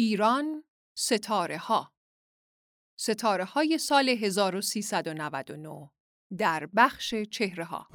ایران ستاره ها ستاره های سال 1399 در بخش چهره ها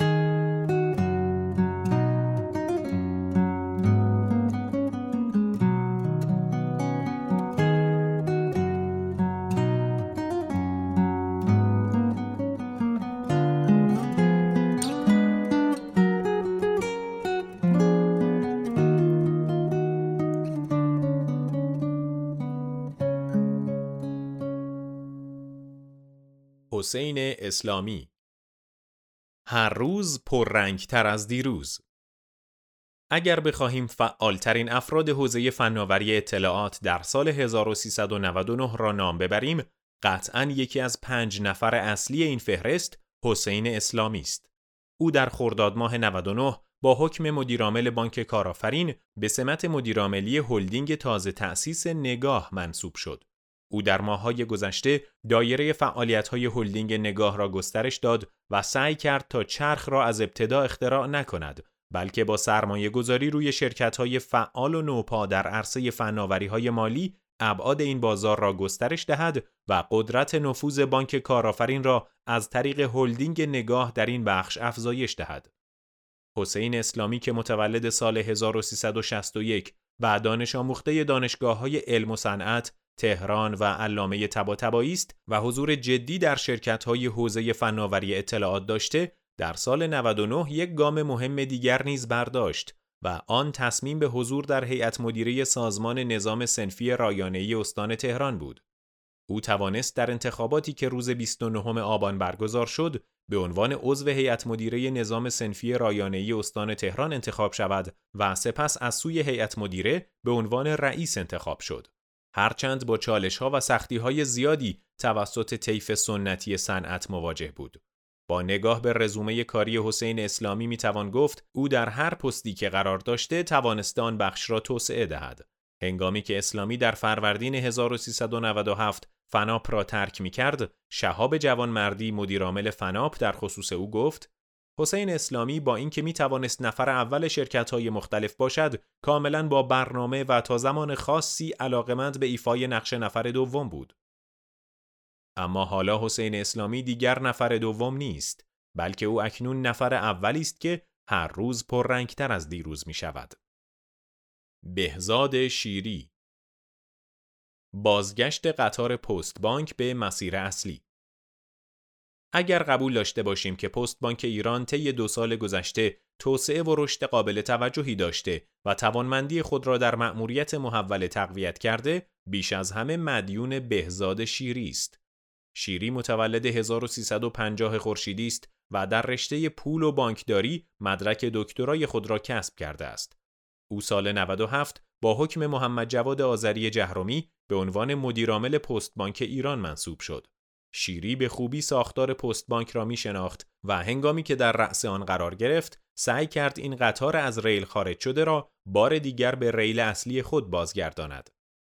حسین اسلامی. هر روز پررنگتر از دیروز. اگر بخواهیم فعالترین افراد حوزه فناوری اطلاعات در سال 1399 را نام ببریم قطعا یکی از پنج نفر اصلی این فهرست حسین اسلامی است. او در خرداد ماه 99 با حکم مدیرعامل بانک کارآفرین به سمت مدیرعاملی هلدینگ تازه تأسیس نگاه منصوب شد. او در ماههای گذشته دایره فعالیت‌های هلدینگ نگاه را گسترش داد و سعی کرد تا چرخ را از ابتدا اختراع نکند بلکه با سرمایه گذاری روی شرکت های فعال و نوپا در عرصه فناوری های مالی ابعاد این بازار را گسترش دهد و قدرت نفوذ بانک کارآفرین را از طریق هلدینگ نگاه در این بخش افزایش دهد. حسین اسلامی که متولد سال 1361 و دانش آموخته دانشگاه های علم و صنعت تهران و علامه تباتبایی است و حضور جدی در شرکت‌های حوزه فناوری اطلاعات داشته در سال 99 یک گام مهم دیگر نیز برداشت و آن تصمیم به حضور در هیئت مدیره سازمان نظام سنفی رایانه‌ای استان تهران بود. او توانست در انتخاباتی که روز 29 آبان برگزار شد به عنوان عضو هیئت مدیره نظام سنفی رایانه‌ای استان تهران انتخاب شود و سپس از سوی هیئت مدیره به عنوان رئیس انتخاب شد. هرچند با چالش ها و سختی های زیادی توسط طیف سنتی صنعت مواجه بود. با نگاه به رزومه کاری حسین اسلامی می توان گفت او در هر پستی که قرار داشته توانسته آن بخش را توسعه دهد. هنگامی که اسلامی در فروردین 1397 فناپ را ترک می کرد، شهاب جوانمردی مدیرعامل فناپ در خصوص او گفت حسین اسلامی با اینکه می توانست نفر اول شرکت های مختلف باشد کاملا با برنامه و تا زمان خاصی علاقمند به ایفای نقش نفر دوم بود. اما حالا حسین اسلامی دیگر نفر دوم نیست بلکه او اکنون نفر اولی است که هر روز پررنگتر از دیروز می شود. بهزاد شیری بازگشت قطار پست بانک به مسیر اصلی اگر قبول داشته باشیم که پست بانک ایران طی دو سال گذشته توسعه و رشد قابل توجهی داشته و توانمندی خود را در مأموریت محول تقویت کرده بیش از همه مدیون بهزاد شیری است. شیری متولد 1350 خورشیدی است و در رشته پول و بانکداری مدرک دکترای خود را کسب کرده است. او سال 97 با حکم محمد جواد آذری جهرومی به عنوان مدیرعامل پست بانک ایران منصوب شد. شیری به خوبی ساختار پست بانک را می شناخت و هنگامی که در رأس آن قرار گرفت سعی کرد این قطار از ریل خارج شده را بار دیگر به ریل اصلی خود بازگرداند.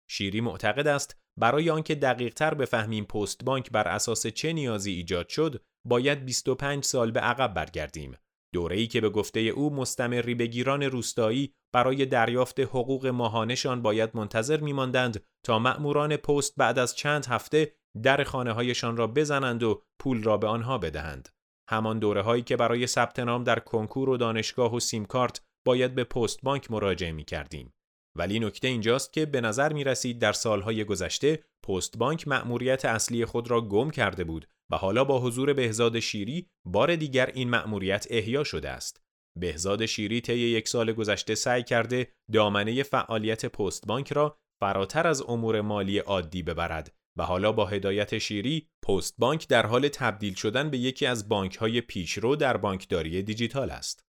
شیری معتقد است برای آنکه دقیقتر بفهمیم پست بانک بر اساس چه نیازی ایجاد شد باید 25 سال به عقب برگردیم دوره‌ای که به گفته او مستمری بگیران روستایی برای دریافت حقوق ماهانشان باید منتظر میماندند تا مأموران پست بعد از چند هفته در خانه هایشان را بزنند و پول را به آنها بدهند. همان دوره هایی که برای ثبت نام در کنکور و دانشگاه و سیمکارت باید به پست بانک مراجعه می کردیم. ولی نکته اینجاست که به نظر می رسید در سالهای گذشته پست بانک مأموریت اصلی خود را گم کرده بود و حالا با حضور بهزاد شیری بار دیگر این مأموریت احیا شده است. بهزاد شیری طی یک سال گذشته سعی کرده دامنه فعالیت پست بانک را فراتر از امور مالی عادی ببرد و حالا با هدایت شیری پست بانک در حال تبدیل شدن به یکی از بانک های پیشرو در بانکداری دیجیتال است.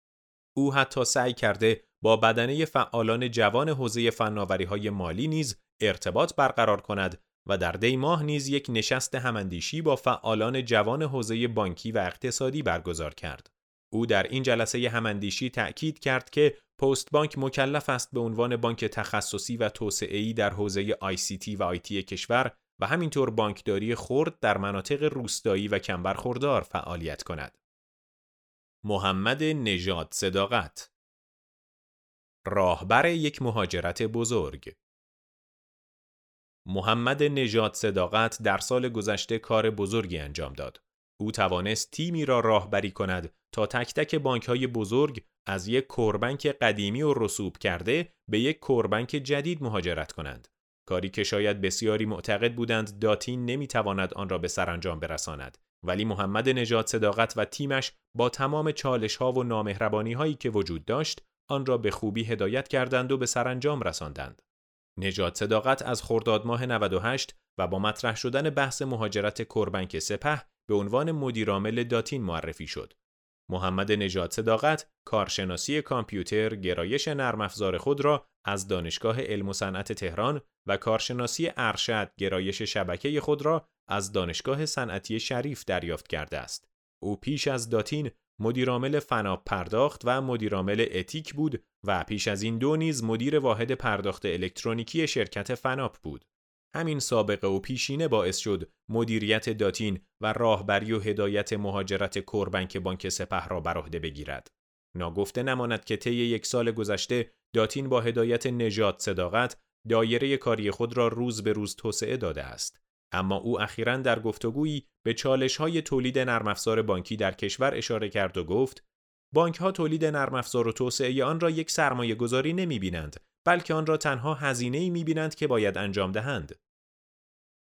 او حتی سعی کرده با بدنه فعالان جوان حوزه فناوری های مالی نیز ارتباط برقرار کند و در دی ماه نیز یک نشست هماندیشی با فعالان جوان حوزه بانکی و اقتصادی برگزار کرد. او در این جلسه هماندیشی تأکید کرد که پست بانک مکلف است به عنوان بانک تخصصی و توسعه‌ای در حوزه تی و آیتی کشور و همینطور بانکداری خرد در مناطق روستایی و کمبرخوردار فعالیت کند. محمد نژاد صداقت راهبر یک مهاجرت بزرگ محمد نجات صداقت در سال گذشته کار بزرگی انجام داد. او توانست تیمی را راهبری کند تا تک تک بانک های بزرگ از یک کوربنک قدیمی و رسوب کرده به یک کوربنک جدید مهاجرت کنند. کاری که شاید بسیاری معتقد بودند داتین نمی‌تواند آن را به سرانجام برساند ولی محمد نجات صداقت و تیمش با تمام چالش ها و نامهربانی هایی که وجود داشت آن را به خوبی هدایت کردند و به سرانجام رساندند. نجات صداقت از خرداد ماه 98 و با مطرح شدن بحث مهاجرت کربنک سپه به عنوان مدیرعامل داتین معرفی شد. محمد نجات صداقت کارشناسی کامپیوتر گرایش نرم افزار خود را از دانشگاه علم و صنعت تهران و کارشناسی ارشد گرایش شبکه خود را از دانشگاه صنعتی شریف دریافت کرده است. او پیش از داتین مدیرعامل فناپ پرداخت و مدیرعامل اتیک بود و پیش از این دو نیز مدیر واحد پرداخت الکترونیکی شرکت فناپ بود. همین سابقه و پیشینه باعث شد مدیریت داتین و راهبری و هدایت مهاجرت کوربنک بانک سپه را بر عهده بگیرد. ناگفته نماند که طی یک سال گذشته داتین با هدایت نجات صداقت دایره کاری خود را روز به روز توسعه داده است. اما او اخیرا در گفتگویی به چالش های تولید نرم بانکی در کشور اشاره کرد و گفت بانک ها تولید نرم افزار و توسعه آن را یک سرمایه گذاری نمی بینند بلکه آن را تنها هزینه ای می بینند که باید انجام دهند.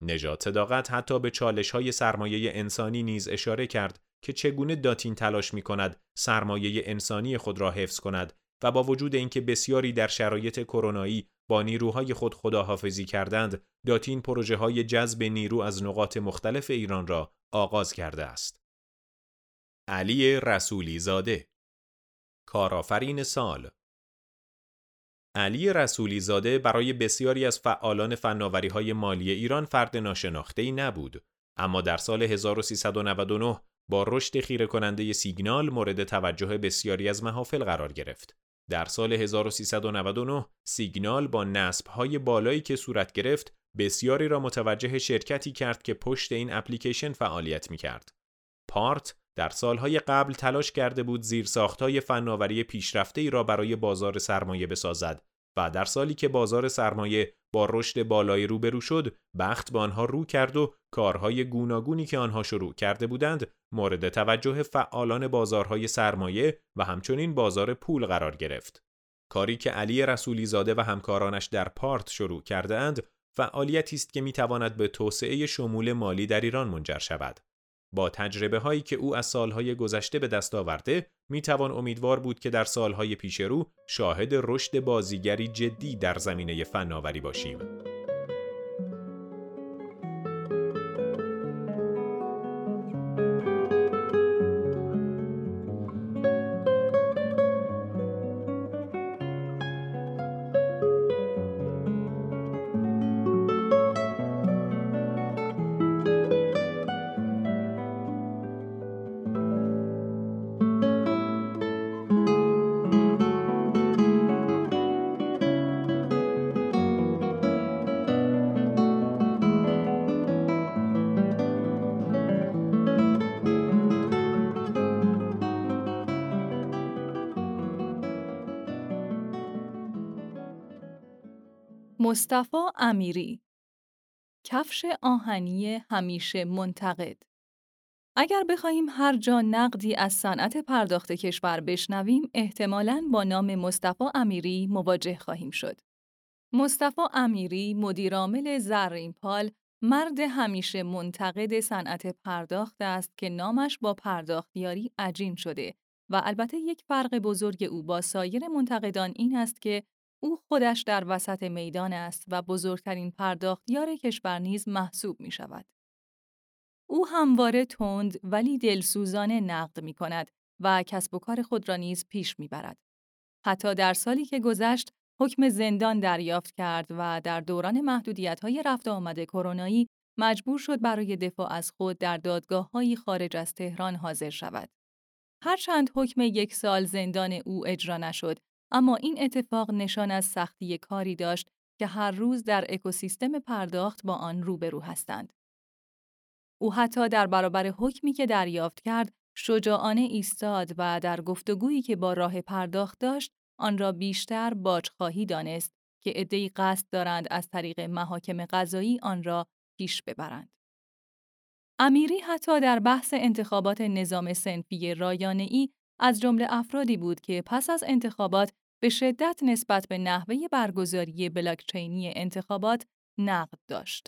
نجات صداقت حتی به چالش های سرمایه انسانی نیز اشاره کرد که چگونه داتین تلاش می کند سرمایه انسانی خود را حفظ کند و با وجود اینکه بسیاری در شرایط کرونایی با نیروهای خود خداحافظی کردند داتین پروژه های جذب نیرو از نقاط مختلف ایران را آغاز کرده است. علی رسولی زاده کارآفرین سال علی رسولی زاده برای بسیاری از فعالان فناوری های مالی ایران فرد ناشناخته ای نبود اما در سال 1399 با رشد خیره کننده سیگنال مورد توجه بسیاری از محافل قرار گرفت. در سال 1399 سیگنال با نصب های بالایی که صورت گرفت بسیاری را متوجه شرکتی کرد که پشت این اپلیکیشن فعالیت می کرد. پارت در سالهای قبل تلاش کرده بود زیر ساختای فناوری پیشرفته ای را برای بازار سرمایه بسازد و در سالی که بازار سرمایه با رشد بالایی روبرو شد بخت به آنها رو کرد و کارهای گوناگونی که آنها شروع کرده بودند مورد توجه فعالان بازارهای سرمایه و همچنین بازار پول قرار گرفت. کاری که علی رسولی زاده و همکارانش در پارت شروع کرده اند فعالیتی است که می‌تواند به توسعه شمول مالی در ایران منجر شود. با تجربه هایی که او از سالهای گذشته به دست آورده می توان امیدوار بود که در سالهای پیش رو شاهد رشد بازیگری جدی در زمینه فناوری باشیم. مصطفی امیری کفش آهنی همیشه منتقد اگر بخواهیم هر جا نقدی از صنعت پرداخت کشور بشنویم احتمالاً با نام مصطفی امیری مواجه خواهیم شد. مصطفی امیری مدیرعامل زرینپال مرد همیشه منتقد صنعت پرداخت است که نامش با پرداختیاری عجین شده و البته یک فرق بزرگ او با سایر منتقدان این است که او خودش در وسط میدان است و بزرگترین پرداختیار کشور نیز محسوب می شود. او همواره تند ولی دلسوزانه نقد می کند و کسب و کار خود را نیز پیش می برد. حتی در سالی که گذشت حکم زندان دریافت کرد و در دوران محدودیت های رفت آمد کرونایی مجبور شد برای دفاع از خود در دادگاه های خارج از تهران حاضر شود. هرچند حکم یک سال زندان او اجرا نشد اما این اتفاق نشان از سختی کاری داشت که هر روز در اکوسیستم پرداخت با آن روبرو هستند. او حتی در برابر حکمی که دریافت کرد، شجاعانه ایستاد و در گفتگویی که با راه پرداخت داشت، آن را بیشتر باج خواهی دانست که عدهای قصد دارند از طریق محاکم قضایی آن را پیش ببرند. امیری حتی در بحث انتخابات نظام سنفی ای از جمله افرادی بود که پس از انتخابات به شدت نسبت به نحوه برگزاری بلاکچینی انتخابات نقد داشت.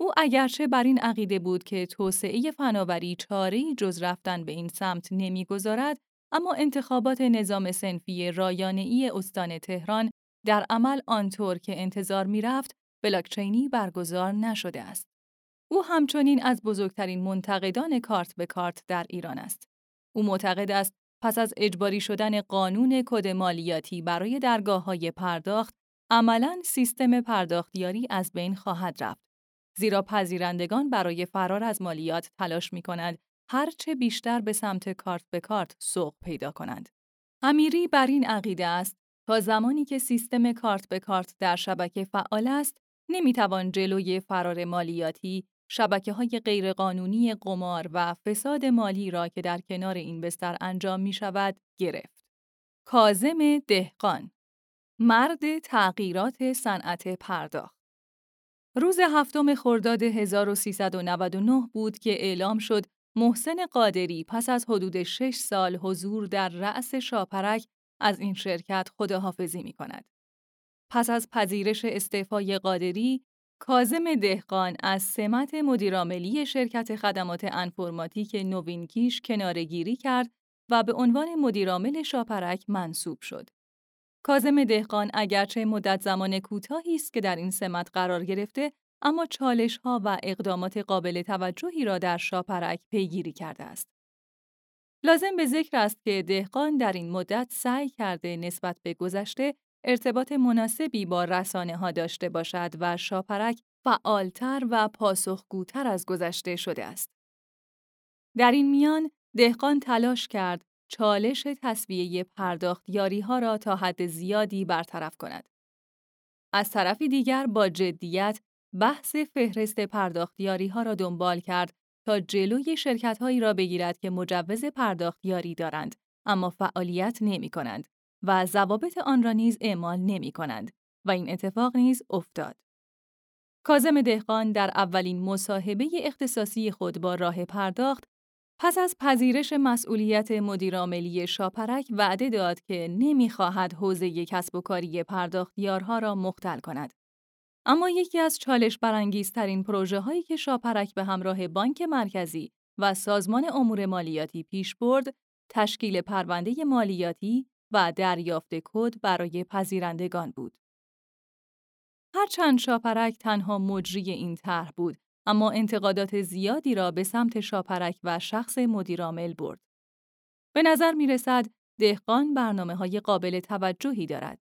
او اگرچه بر این عقیده بود که توسعه فناوری چاره‌ای جز رفتن به این سمت نمی‌گذارد، اما انتخابات نظام سنفی رایانه‌ای استان تهران در عمل آنطور که انتظار می‌رفت بلاکچینی برگزار نشده است. او همچنین از بزرگترین منتقدان کارت به کارت در ایران است. او معتقد است پس از اجباری شدن قانون کد مالیاتی برای درگاه های پرداخت، عملاً سیستم پرداختیاری از بین خواهد رفت. زیرا پذیرندگان برای فرار از مالیات تلاش می کنند هرچه بیشتر به سمت کارت به کارت سوق پیدا کنند. امیری بر این عقیده است تا زمانی که سیستم کارت به کارت در شبکه فعال است، نمی‌توان جلوی فرار مالیاتی، شبکه های غیرقانونی قمار و فساد مالی را که در کنار این بستر انجام می شود گرفت. کازم دهقان مرد تغییرات صنعت پرداخت روز هفتم خرداد 1399 بود که اعلام شد محسن قادری پس از حدود شش سال حضور در رأس شاپرک از این شرکت خداحافظی می کند. پس از پذیرش استعفای قادری، کازم دهقان از سمت مدیرعاملی شرکت خدمات انفرماتیک نوینکیش کنارگیری کرد و به عنوان مدیرعامل شاپرک منصوب شد. کازم دهقان اگرچه مدت زمان کوتاهی است که در این سمت قرار گرفته اما چالش ها و اقدامات قابل توجهی را در شاپرک پیگیری کرده است. لازم به ذکر است که دهقان در این مدت سعی کرده نسبت به گذشته ارتباط مناسبی با رسانه ها داشته باشد و شاپرک فعالتر و پاسخگوتر از گذشته شده است. در این میان دهقان تلاش کرد چالش تصویه پرداختیاری ها را تا حد زیادی برطرف کند. از طرفی دیگر با جدیت بحث فهرست پرداختیاری ها را دنبال کرد تا جلوی شرکت هایی را بگیرد که مجوز پرداختیاری دارند اما فعالیت نمی کنند و ضوابط آن را نیز اعمال نمی کنند و این اتفاق نیز افتاد. کازم دهقان در اولین مصاحبه اختصاصی خود با راه پرداخت پس از پذیرش مسئولیت مدیرعاملی شاپرک وعده داد که نمی‌خواهد حوزه کسب و کاری پرداختیارها را مختل کند. اما یکی از چالش برانگیزترین پروژه هایی که شاپرک به همراه بانک مرکزی و سازمان امور مالیاتی پیش برد، تشکیل پرونده مالیاتی و دریافت کد برای پذیرندگان بود. هرچند شاپرک تنها مجری این طرح بود، اما انتقادات زیادی را به سمت شاپرک و شخص مدیرامل برد. به نظر می رسد دهقان برنامه های قابل توجهی دارد.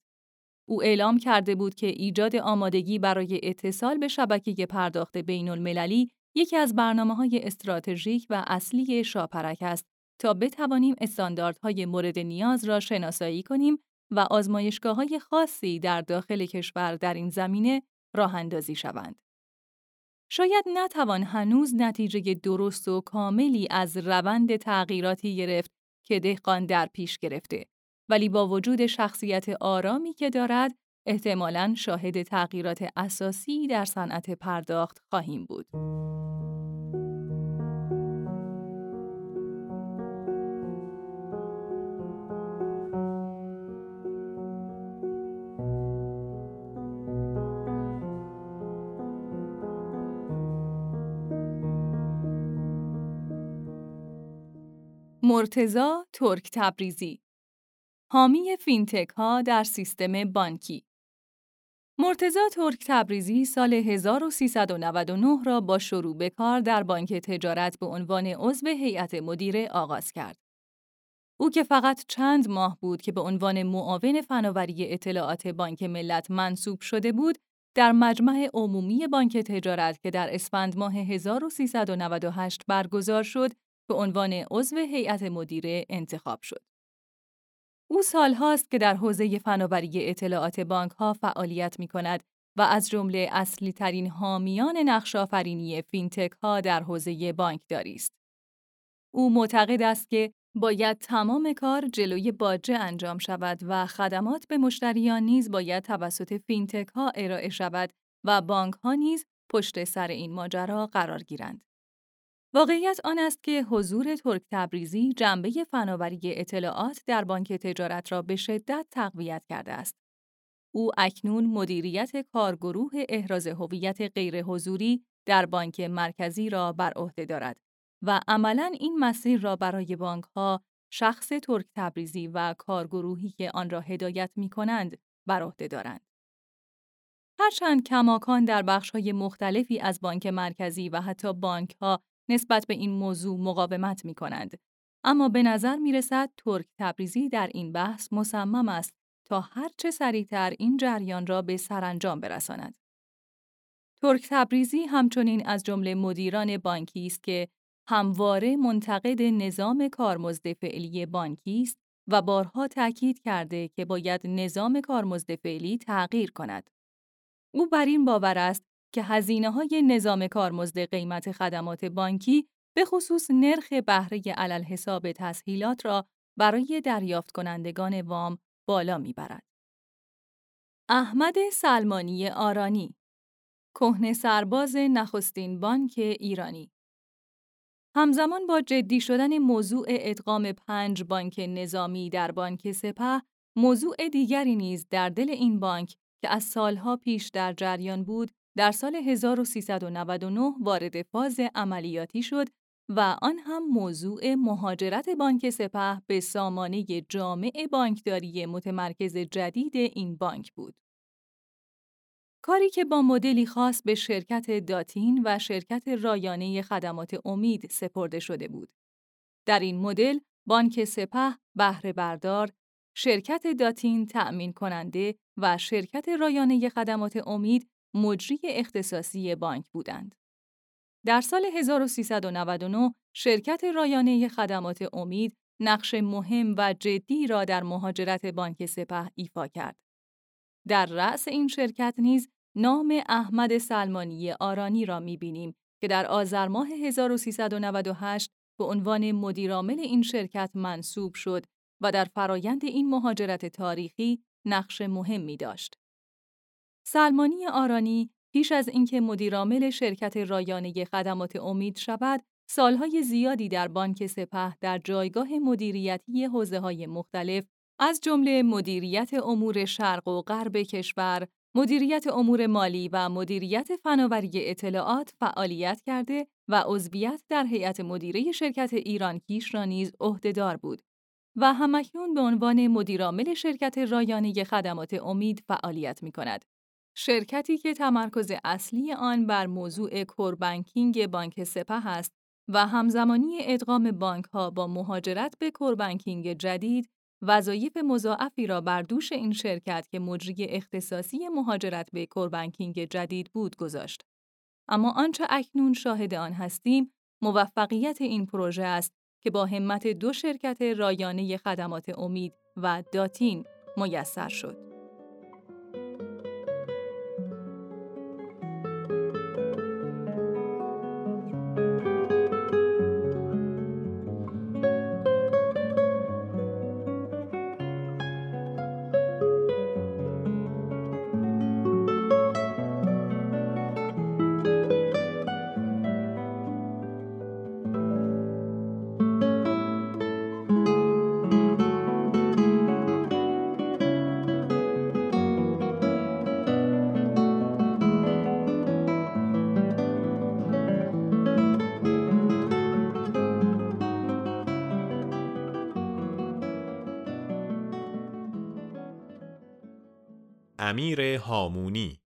او اعلام کرده بود که ایجاد آمادگی برای اتصال به شبکه پرداخت بین المللی یکی از برنامه های استراتژیک و اصلی شاپرک است تا بتوانیم استانداردهای مورد نیاز را شناسایی کنیم و آزمایشگاه های خاصی در داخل کشور در این زمینه راه اندازی شوند. شاید نتوان هنوز نتیجه درست و کاملی از روند تغییراتی گرفت که دهقان در پیش گرفته ولی با وجود شخصیت آرامی که دارد احتمالاً شاهد تغییرات اساسی در صنعت پرداخت خواهیم بود. مرتزا ترک تبریزی حامی فینتک ها در سیستم بانکی مرتزا ترک تبریزی سال 1399 را با شروع به کار در بانک تجارت به عنوان عضو هیئت مدیره آغاز کرد. او که فقط چند ماه بود که به عنوان معاون فناوری اطلاعات بانک ملت منصوب شده بود، در مجمع عمومی بانک تجارت که در اسفند ماه 1398 برگزار شد، به عنوان عضو هیئت مدیره انتخاب شد. او سالهاست که در حوزه فناوری اطلاعات بانک ها فعالیت می کند و از جمله اصلی ترین حامیان نقش آفرینی فینتک ها در حوزه بانکداری است. او معتقد است که باید تمام کار جلوی باجه انجام شود و خدمات به مشتریان نیز باید توسط فینتک ها ارائه شود و بانک ها نیز پشت سر این ماجرا قرار گیرند. واقعیت آن است که حضور ترک تبریزی جنبه فناوری اطلاعات در بانک تجارت را به شدت تقویت کرده است. او اکنون مدیریت کارگروه احراز هویت غیرحضوری در بانک مرکزی را بر عهده دارد و عملاً این مسیر را برای بانک ها شخص ترک تبریزی و کارگروهی که آن را هدایت می کنند بر عهده دارند. هرچند کماکان در بخش‌های مختلفی از بانک مرکزی و حتی بانک‌ها نسبت به این موضوع مقاومت می کنند. اما به نظر می رسد ترک تبریزی در این بحث مصمم است تا هرچه سریعتر این جریان را به سرانجام برساند. ترک تبریزی همچنین از جمله مدیران بانکی است که همواره منتقد نظام کارمزد فعلی بانکی است و بارها تاکید کرده که باید نظام کارمزد فعلی تغییر کند. او بر این باور است که هزینه های نظام کارمزد قیمت خدمات بانکی به خصوص نرخ بهره علل حساب تسهیلات را برای دریافت کنندگان وام بالا می‌برد. احمد سلمانی آرانی کهنه سرباز نخستین بانک ایرانی همزمان با جدی شدن موضوع ادغام پنج بانک نظامی در بانک سپه، موضوع دیگری نیز در دل این بانک که از سالها پیش در جریان بود، در سال 1399 وارد فاز عملیاتی شد و آن هم موضوع مهاجرت بانک سپه به سامانه جامع بانکداری متمرکز جدید این بانک بود. کاری که با مدلی خاص به شرکت داتین و شرکت رایانه خدمات امید سپرده شده بود. در این مدل بانک سپه بهره بردار، شرکت داتین تأمین کننده و شرکت رایانه خدمات امید مجری اختصاصی بانک بودند. در سال 1399 شرکت رایانه خدمات امید نقش مهم و جدی را در مهاجرت بانک سپه ایفا کرد. در رأس این شرکت نیز نام احمد سلمانی آرانی را می‌بینیم که در آذر ماه 1398 به عنوان مدیرعامل این شرکت منصوب شد و در فرایند این مهاجرت تاریخی نقش مهمی داشت. سلمانی آرانی پیش از اینکه مدیرعامل شرکت رایانه خدمات امید شود، سالهای زیادی در بانک سپه در جایگاه مدیریتی حوزه‌های مختلف از جمله مدیریت امور شرق و غرب کشور، مدیریت امور مالی و مدیریت فناوری اطلاعات فعالیت کرده و عضویت در هیئت مدیره شرکت ایران کیش را نیز عهدهدار بود و همکنون به عنوان مدیرعامل شرکت رایانه خدمات امید فعالیت می کند. شرکتی که تمرکز اصلی آن بر موضوع کوربانکینگ بانک سپه است و همزمانی ادغام بانک ها با مهاجرت به کوربانکینگ جدید وظایف مضاعفی را بر دوش این شرکت که مجری اختصاصی مهاجرت به کوربانکینگ جدید بود گذاشت. اما آنچه اکنون شاهد آن هستیم، موفقیت این پروژه است که با همت دو شرکت رایانه خدمات امید و داتین میسر شد. امیر هامونی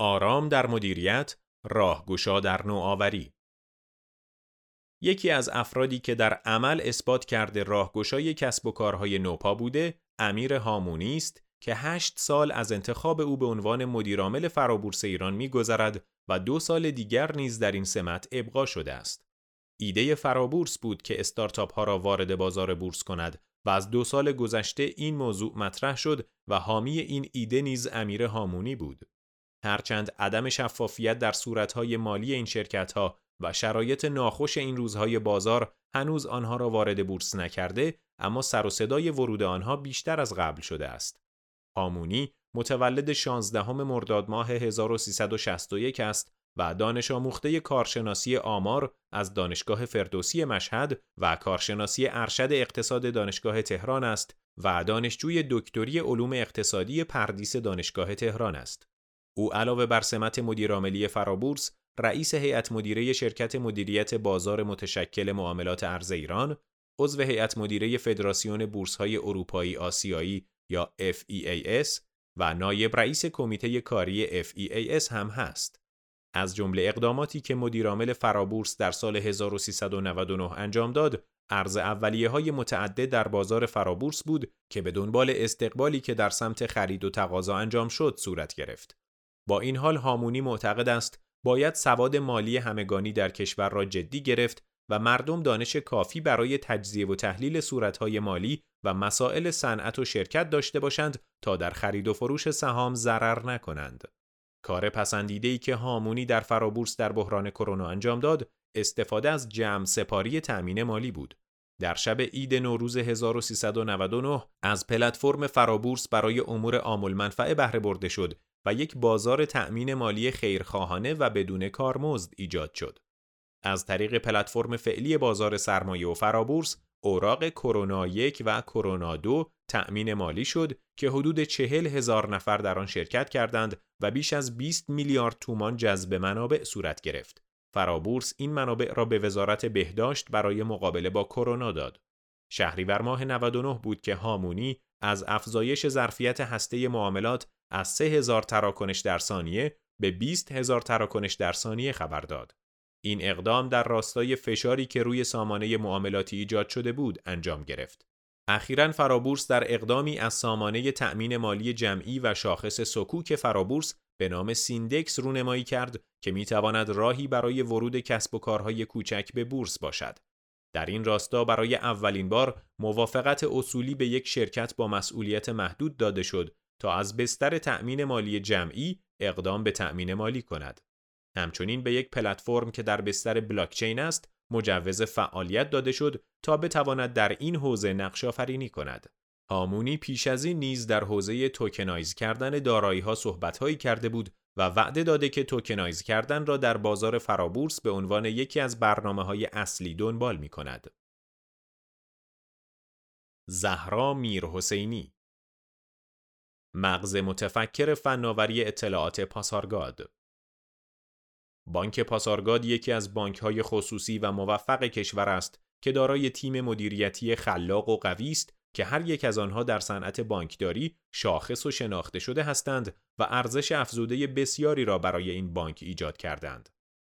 آرام در مدیریت، راهگشا در نوآوری یکی از افرادی که در عمل اثبات کرده راهگشای کسب و کارهای نوپا بوده، امیر هامونی است که هشت سال از انتخاب او به عنوان مدیرعامل فرابورس ایران میگذرد و دو سال دیگر نیز در این سمت ابقا شده است. ایده فرابورس بود که استارتاپ ها را وارد بازار بورس کند و از دو سال گذشته این موضوع مطرح شد و حامی این ایده نیز امیر هامونی بود. هرچند عدم شفافیت در صورتهای مالی این شرکتها و شرایط ناخوش این روزهای بازار هنوز آنها را وارد بورس نکرده اما سر و صدای ورود آنها بیشتر از قبل شده است. هامونی متولد 16 مرداد ماه 1361 است و دانش آموخته کارشناسی آمار از دانشگاه فردوسی مشهد و کارشناسی ارشد اقتصاد دانشگاه تهران است و دانشجوی دکتری علوم اقتصادی پردیس دانشگاه تهران است. او علاوه بر سمت مدیرعاملی فرابورس، رئیس هیئت مدیره شرکت مدیریت بازار متشکل معاملات ارز ایران، عضو هیئت مدیره فدراسیون بورس‌های اروپایی آسیایی یا FEAS و نایب رئیس کمیته کاری FEAS هم هست. از جمله اقداماتی که مدیرعامل فرابورس در سال 1399 انجام داد، ارز اولیه های متعدد در بازار فرابورس بود که به دنبال استقبالی که در سمت خرید و تقاضا انجام شد صورت گرفت. با این حال هامونی معتقد است باید سواد مالی همگانی در کشور را جدی گرفت و مردم دانش کافی برای تجزیه و تحلیل صورتهای مالی و مسائل صنعت و شرکت داشته باشند تا در خرید و فروش سهام ضرر نکنند. کار پسندیده ای که هامونی در فرابورس در بحران کرونا انجام داد، استفاده از جمع سپاری تأمین مالی بود. در شب عید نوروز 1399 از پلتفرم فرابورس برای امور عامل منفعه بهره برده شد و یک بازار تأمین مالی خیرخواهانه و بدون کارمزد ایجاد شد. از طریق پلتفرم فعلی بازار سرمایه و فرابورس اوراق کرونا یک و کرونا دو تأمین مالی شد که حدود چهل هزار نفر در آن شرکت کردند و بیش از 20 میلیارد تومان جذب منابع صورت گرفت. فرابورس این منابع را به وزارت بهداشت برای مقابله با کرونا داد. شهریور ماه 99 بود که هامونی از افزایش ظرفیت هسته معاملات از 3000 تراکنش در ثانیه به 20 هزار تراکنش در ثانیه خبر داد. این اقدام در راستای فشاری که روی سامانه معاملاتی ایجاد شده بود انجام گرفت. اخیرا فرابورس در اقدامی از سامانه تأمین مالی جمعی و شاخص سکوک فرابورس به نام سیندکس رونمایی کرد که می تواند راهی برای ورود کسب و کارهای کوچک به بورس باشد. در این راستا برای اولین بار موافقت اصولی به یک شرکت با مسئولیت محدود داده شد تا از بستر تأمین مالی جمعی اقدام به تأمین مالی کند. همچنین به یک پلتفرم که در بستر بلاکچین است مجوز فعالیت داده شد تا بتواند در این حوزه نقش آفرینی کند. هامونی پیش از این نیز در حوزه tokenize کردن دارایی ها صحبت کرده بود و وعده داده که tokenize کردن را در بازار فرابورس به عنوان یکی از برنامه های اصلی دنبال می کند. زهرا میر حسینی مغز متفکر فناوری اطلاعات پاسارگاد بانک پاسارگاد یکی از های خصوصی و موفق کشور است که دارای تیم مدیریتی خلاق و قوی است که هر یک از آنها در صنعت بانکداری شاخص و شناخته شده هستند و ارزش افزوده بسیاری را برای این بانک ایجاد کردند.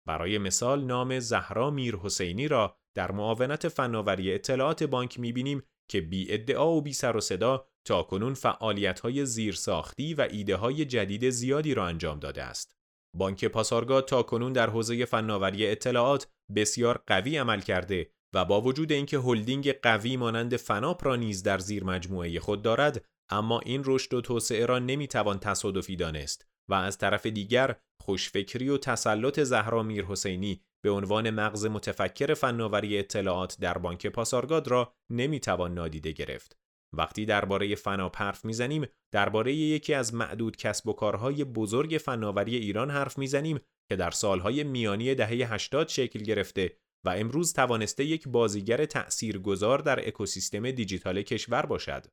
برای مثال نام زهرا میر حسینی را در معاونت فناوری اطلاعات بانک می‌بینیم که بی ادعا و بی سر و صدا تا کنون فعالیت های زیرساختی و ایده های جدید زیادی را انجام داده است. بانک پاسارگاد تا کنون در حوزه فناوری اطلاعات بسیار قوی عمل کرده و با وجود اینکه هلدینگ قوی مانند فناپ را نیز در زیر مجموعه خود دارد اما این رشد و توسعه را نمی‌توان تصادفی دانست و از طرف دیگر خوشفکری و تسلط زهرا میر حسینی به عنوان مغز متفکر فناوری اطلاعات در بانک پاسارگاد را نمی‌توان نادیده گرفت. وقتی درباره فناپ حرف می‌زنیم درباره یکی از معدود کسب و کارهای بزرگ فناوری ایران حرف می‌زنیم که در سالهای میانی دهه 80 شکل گرفته و امروز توانسته یک بازیگر تأثیرگذار در اکوسیستم دیجیتال کشور باشد.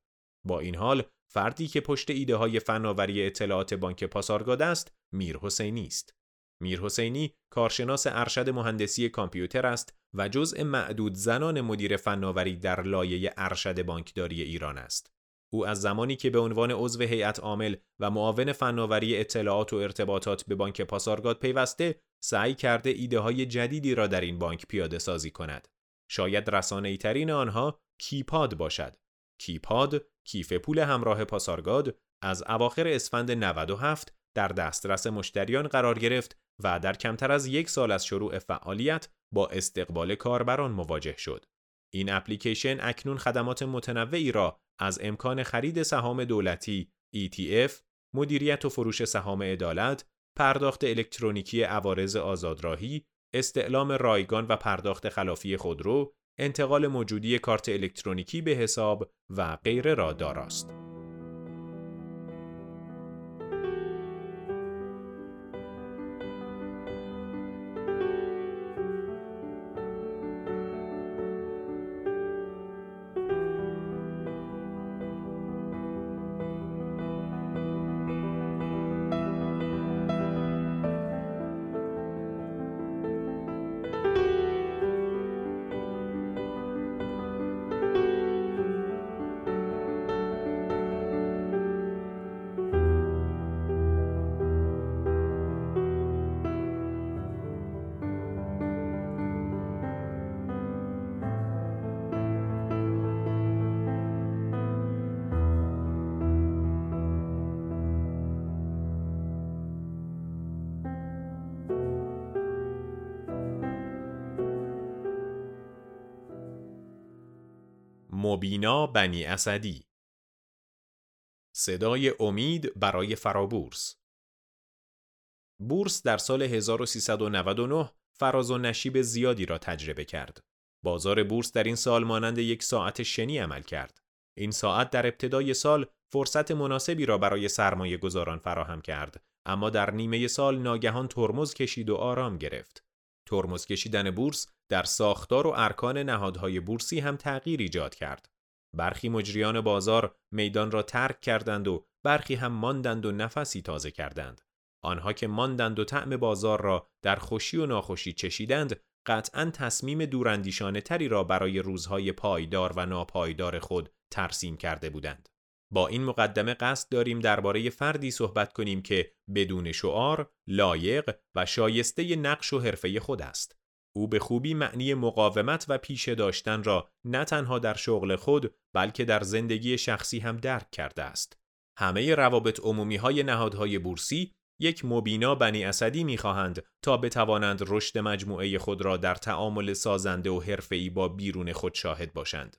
با این حال فردی که پشت ایده های فناوری اطلاعات بانک پاسارگاد است میر حسینی است. میر حسینی کارشناس ارشد مهندسی کامپیوتر است و جزء معدود زنان مدیر فناوری در لایه ارشد بانکداری ایران است. او از زمانی که به عنوان عضو هیئت عامل و معاون فناوری اطلاعات و ارتباطات به بانک پاسارگاد پیوسته سعی کرده ایده های جدیدی را در این بانک پیاده سازی کند. شاید رسانه ترین آنها کیپاد باشد. کیپاد، کیف پول همراه پاسارگاد از اواخر اسفند 97 در دسترس مشتریان قرار گرفت و در کمتر از یک سال از شروع فعالیت با استقبال کاربران مواجه شد. این اپلیکیشن اکنون خدمات متنوعی را از امکان خرید سهام دولتی، ETF، مدیریت و فروش سهام عدالت، پرداخت الکترونیکی عوارض آزادراهی، استعلام رایگان و پرداخت خلافی خودرو، انتقال موجودی کارت الکترونیکی به حساب و غیره را داراست. مبینا بنی اسدی صدای امید برای فرابورس بورس در سال 1399 فراز و نشیب زیادی را تجربه کرد. بازار بورس در این سال مانند یک ساعت شنی عمل کرد. این ساعت در ابتدای سال فرصت مناسبی را برای سرمایه گذاران فراهم کرد اما در نیمه سال ناگهان ترمز کشید و آرام گرفت. ترمز کشیدن بورس در ساختار و ارکان نهادهای بورسی هم تغییر ایجاد کرد. برخی مجریان بازار میدان را ترک کردند و برخی هم ماندند و نفسی تازه کردند. آنها که ماندند و طعم بازار را در خوشی و ناخوشی چشیدند، قطعا تصمیم دوراندیشانه تری را برای روزهای پایدار و ناپایدار خود ترسیم کرده بودند. با این مقدمه قصد داریم درباره فردی صحبت کنیم که بدون شعار، لایق و شایسته نقش و حرفه خود است. او به خوبی معنی مقاومت و پیشه داشتن را نه تنها در شغل خود بلکه در زندگی شخصی هم درک کرده است. همه روابط عمومی های نهادهای بورسی یک مبینا بنی اسدی می‌خواهند تا بتوانند رشد مجموعه خود را در تعامل سازنده و حرفه‌ای با بیرون خود شاهد باشند.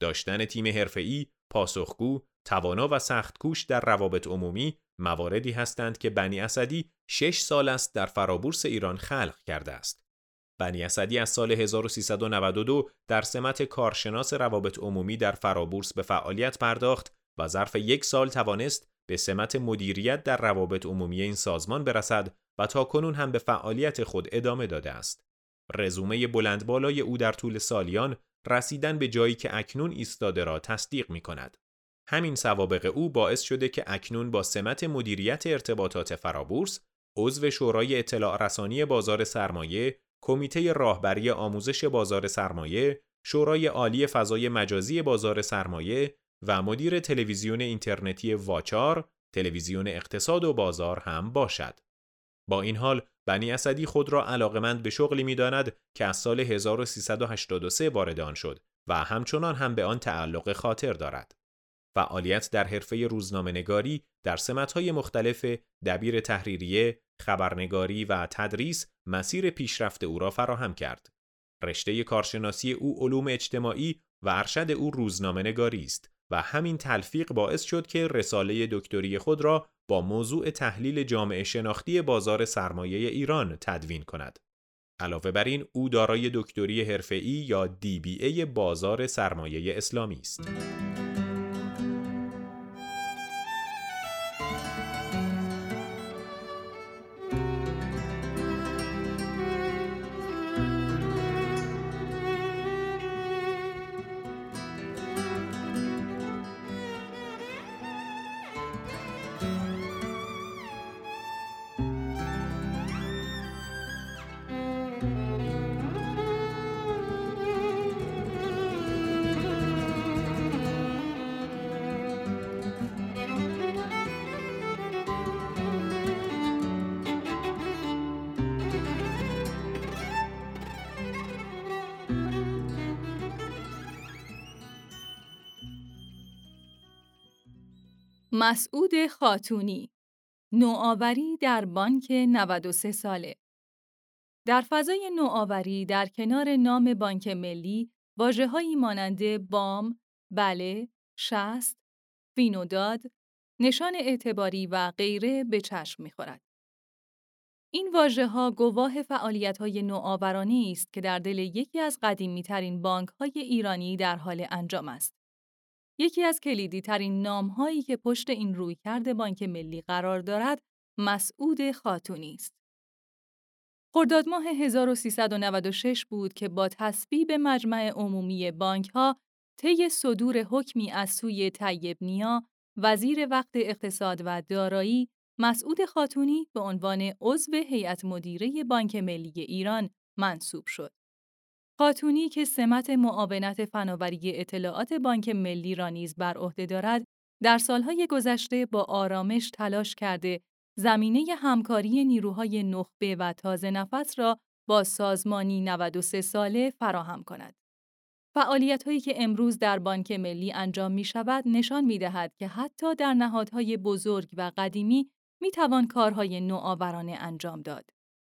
داشتن تیم حرفه‌ای، پاسخگو، توانا و سخت کوش در روابط عمومی مواردی هستند که بنی اسدی شش سال است در فرابورس ایران خلق کرده است. بنی اسدی از سال 1392 در سمت کارشناس روابط عمومی در فرابورس به فعالیت پرداخت و ظرف یک سال توانست به سمت مدیریت در روابط عمومی این سازمان برسد و تا کنون هم به فعالیت خود ادامه داده است. رزومه بلند بالای او در طول سالیان رسیدن به جایی که اکنون ایستاده را تصدیق می کند. همین سوابق او باعث شده که اکنون با سمت مدیریت ارتباطات فرابورس عضو شورای اطلاع رسانی بازار سرمایه، کمیته راهبری آموزش بازار سرمایه، شورای عالی فضای مجازی بازار سرمایه و مدیر تلویزیون اینترنتی واچار، تلویزیون اقتصاد و بازار هم باشد. با این حال بنی اسدی خود را علاقمند به شغلی می‌داند که از سال 1383 وارد آن شد و همچنان هم به آن تعلق خاطر دارد. فعالیت در حرفه روزنامه نگاری در سمتهای مختلف دبیر تحریریه، خبرنگاری و تدریس مسیر پیشرفت او را فراهم کرد. رشته کارشناسی او علوم اجتماعی و ارشد او روزنامه نگاری است و همین تلفیق باعث شد که رساله دکتری خود را با موضوع تحلیل جامعه شناختی بازار سرمایه ایران تدوین کند. علاوه بر این او دارای دکتری حرفه‌ای یا دی بازار سرمایه اسلامی است. مسعود خاتونی نوآوری در بانک 93 ساله در فضای نوآوری در کنار نام بانک ملی واژه‌هایی مانند بام، بله، شست، فینوداد، نشان اعتباری و غیره به چشم می‌خورد. این واژه ها گواه فعالیت های نوآورانه است که در دل یکی از قدیمی ترین بانک های ایرانی در حال انجام است. یکی از کلیدی ترین نام هایی که پشت این رویکرد بانک ملی قرار دارد، مسعود خاتونی است. خرداد ماه 1396 بود که با تصویب مجمع عمومی بانک ها طی صدور حکمی از سوی طیب نیا وزیر وقت اقتصاد و دارایی مسعود خاتونی به عنوان عضو هیئت مدیره بانک ملی ایران منصوب شد. خاتونی که سمت معاونت فناوری اطلاعات بانک ملی را نیز بر عهده دارد، در سالهای گذشته با آرامش تلاش کرده زمینه همکاری نیروهای نخبه و تازه نفس را با سازمانی 93 ساله فراهم کند. فعالیت هایی که امروز در بانک ملی انجام می شود نشان می دهد که حتی در نهادهای بزرگ و قدیمی می توان کارهای نوآورانه انجام داد.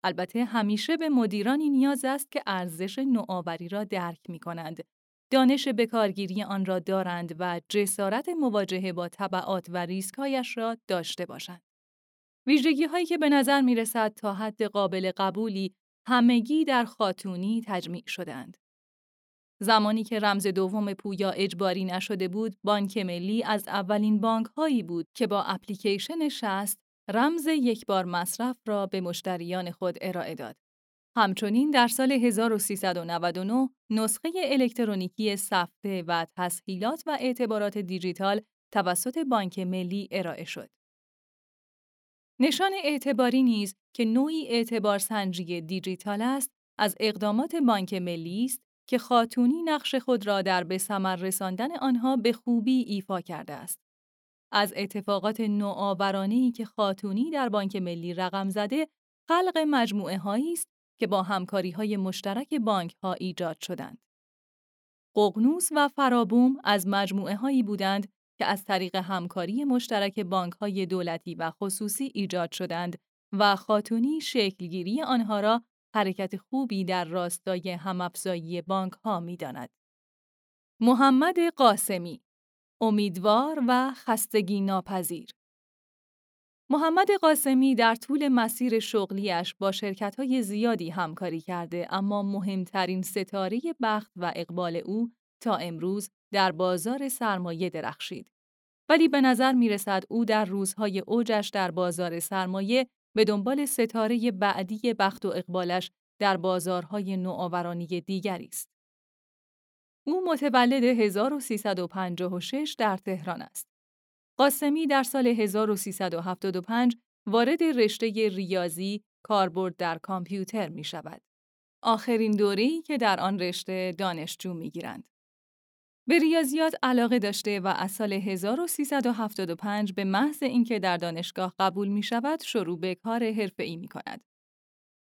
البته همیشه به مدیرانی نیاز است که ارزش نوآوری را درک می کنند. دانش بکارگیری آن را دارند و جسارت مواجهه با طبعات و ریسکهایش را داشته باشند. ویژگی هایی که به نظر می رسد تا حد قابل قبولی همگی در خاتونی تجمیع شدند. زمانی که رمز دوم پویا اجباری نشده بود، بانک ملی از اولین بانک هایی بود که با اپلیکیشن شست رمز یک بار مصرف را به مشتریان خود ارائه داد. همچنین در سال 1399 نسخه الکترونیکی سفته و تسهیلات و اعتبارات دیجیتال توسط بانک ملی ارائه شد. نشان اعتباری نیز که نوعی اعتبار سنجی دیجیتال است از اقدامات بانک ملی است که خاتونی نقش خود را در به ثمر رساندن آنها به خوبی ایفا کرده است. از اتفاقات نوآورانه‌ای که خاتونی در بانک ملی رقم زده، خلق مجموعه هایی است که با همکاری های مشترک بانک ها ایجاد شدند. ققنوس و فرابوم از مجموعه هایی بودند که از طریق همکاری مشترک بانک های دولتی و خصوصی ایجاد شدند و خاتونی شکلگیری آنها را حرکت خوبی در راستای همافزایی بانک ها می داند. محمد قاسمی امیدوار و خستگی ناپذیر محمد قاسمی در طول مسیر شغلیش با شرکت‌های زیادی همکاری کرده اما مهمترین ستاره بخت و اقبال او تا امروز در بازار سرمایه درخشید. ولی به نظر می رسد او در روزهای اوجش در بازار سرمایه به دنبال ستاره بعدی بخت و اقبالش در بازارهای نوآورانی دیگری است. او متولد 1356 در تهران است. قاسمی در سال 1375 وارد رشته ریاضی کاربرد در کامپیوتر می شود. آخرین دوره‌ای که در آن رشته دانشجو می گیرند. به ریاضیات علاقه داشته و از سال 1375 به محض اینکه در دانشگاه قبول می شود شروع به کار حرفه‌ای می کند.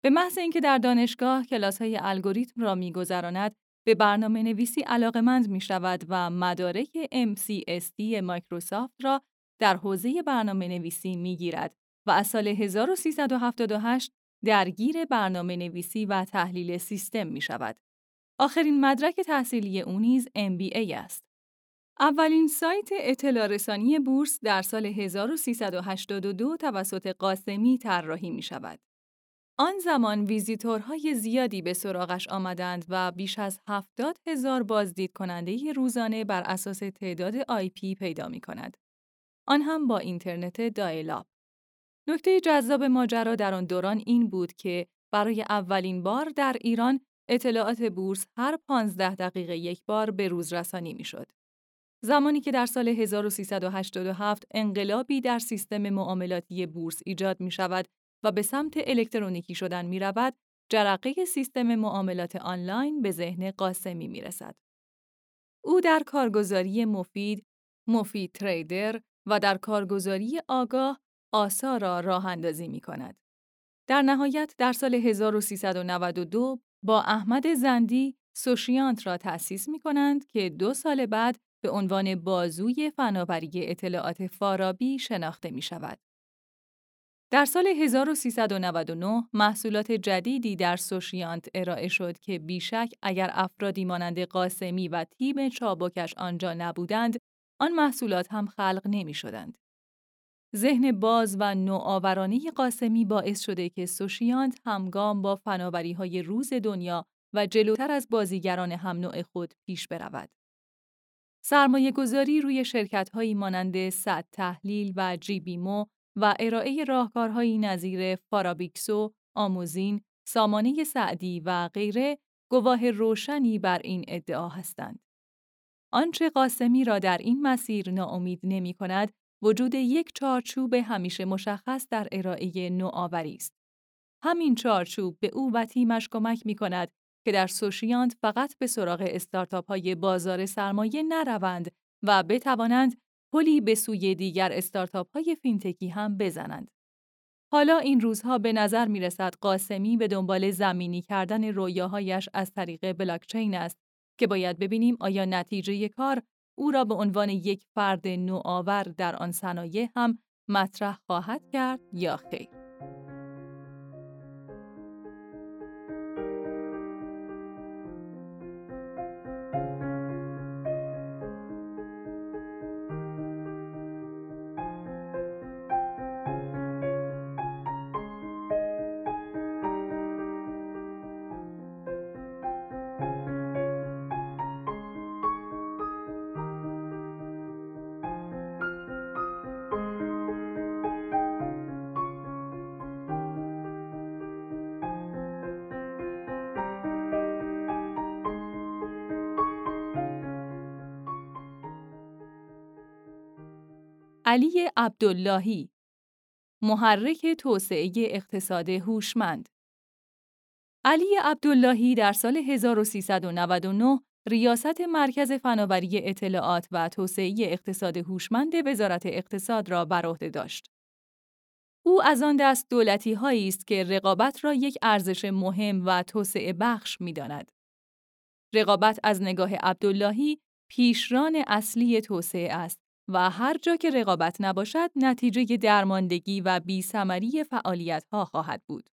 به محض اینکه در دانشگاه کلاس های الگوریتم را میگذراند به برنامه نویسی علاقمند می شود و مدارک MCSD مایکروسافت را در حوزه برنامه نویسی می گیرد و از سال 1378 درگیر برنامه نویسی و تحلیل سیستم می شود. آخرین مدرک تحصیلی او نیز MBA است. اولین سایت اطلاع رسانی بورس در سال 1382 توسط قاسمی طراحی می شود. آن زمان ویزیتورهای زیادی به سراغش آمدند و بیش از هفتاد هزار بازدید کننده روزانه بر اساس تعداد IP پیدا می کند. آن هم با اینترنت دایلاب. نکته جذاب ماجرا در آن دوران این بود که برای اولین بار در ایران اطلاعات بورس هر 15 دقیقه یک بار به روز رسانی می شد. زمانی که در سال 1387 انقلابی در سیستم معاملاتی بورس ایجاد می شود و به سمت الکترونیکی شدن می رود، جرقه سیستم معاملات آنلاین به ذهن قاسمی می رسد. او در کارگزاری مفید، مفید تریدر و در کارگزاری آگاه آسا را راه اندازی می کند. در نهایت در سال 1392 با احمد زندی سوشیانت را تأسیس می کنند که دو سال بعد به عنوان بازوی فناوری اطلاعات فارابی شناخته می شود. در سال 1399 محصولات جدیدی در سوشیانت ارائه شد که بیشک اگر افرادی مانند قاسمی و تیم چابکش آنجا نبودند، آن محصولات هم خلق نمی شدند. ذهن باز و نوآورانه قاسمی باعث شده که سوشیانت همگام با فناوری های روز دنیا و جلوتر از بازیگران هم نوع خود پیش برود. سرمایه گذاری روی شرکت هایی مانند صد تحلیل و جیبیمو و ارائه راهکارهایی نظیر فارابیکسو، آموزین، سامانه سعدی و غیره گواه روشنی بر این ادعا هستند. آنچه قاسمی را در این مسیر ناامید نمی کند، وجود یک چارچوب همیشه مشخص در ارائه نوآوری است. همین چارچوب به او و تیمش کمک می کند که در سوشیانت فقط به سراغ استارتاپ های بازار سرمایه نروند و بتوانند پلی به سوی دیگر استارتاپ های فینتکی هم بزنند. حالا این روزها به نظر می رسد قاسمی به دنبال زمینی کردن رویاهایش از طریق بلاکچین است که باید ببینیم آیا نتیجه کار او را به عنوان یک فرد نوآور در آن صنایع هم مطرح خواهد کرد یا خیر. علی عبداللهی محرک توسعه اقتصاد هوشمند علی عبداللهی در سال 1399 ریاست مرکز فناوری اطلاعات و توسعه اقتصاد هوشمند وزارت اقتصاد را بر عهده داشت. او از آن دست دولتی هایی است که رقابت را یک ارزش مهم و توسعه بخش می داند. رقابت از نگاه عبداللهی پیشران اصلی توسعه است و هر جا که رقابت نباشد نتیجه درماندگی و بیثمری فعالیت ها خواهد بود.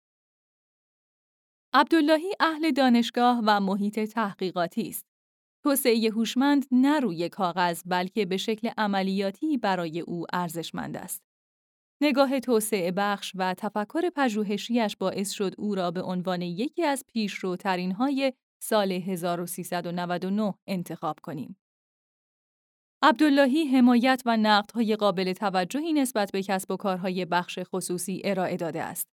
عبداللهی اهل دانشگاه و محیط تحقیقاتی است. توسعه هوشمند نه روی کاغذ بلکه به شکل عملیاتی برای او ارزشمند است. نگاه توسعه بخش و تفکر پژوهشیش باعث شد او را به عنوان یکی از پیشروترین های سال 1399 انتخاب کنیم. عبداللهی حمایت و نقدهای قابل توجهی نسبت به کسب و کارهای بخش خصوصی ارائه داده است.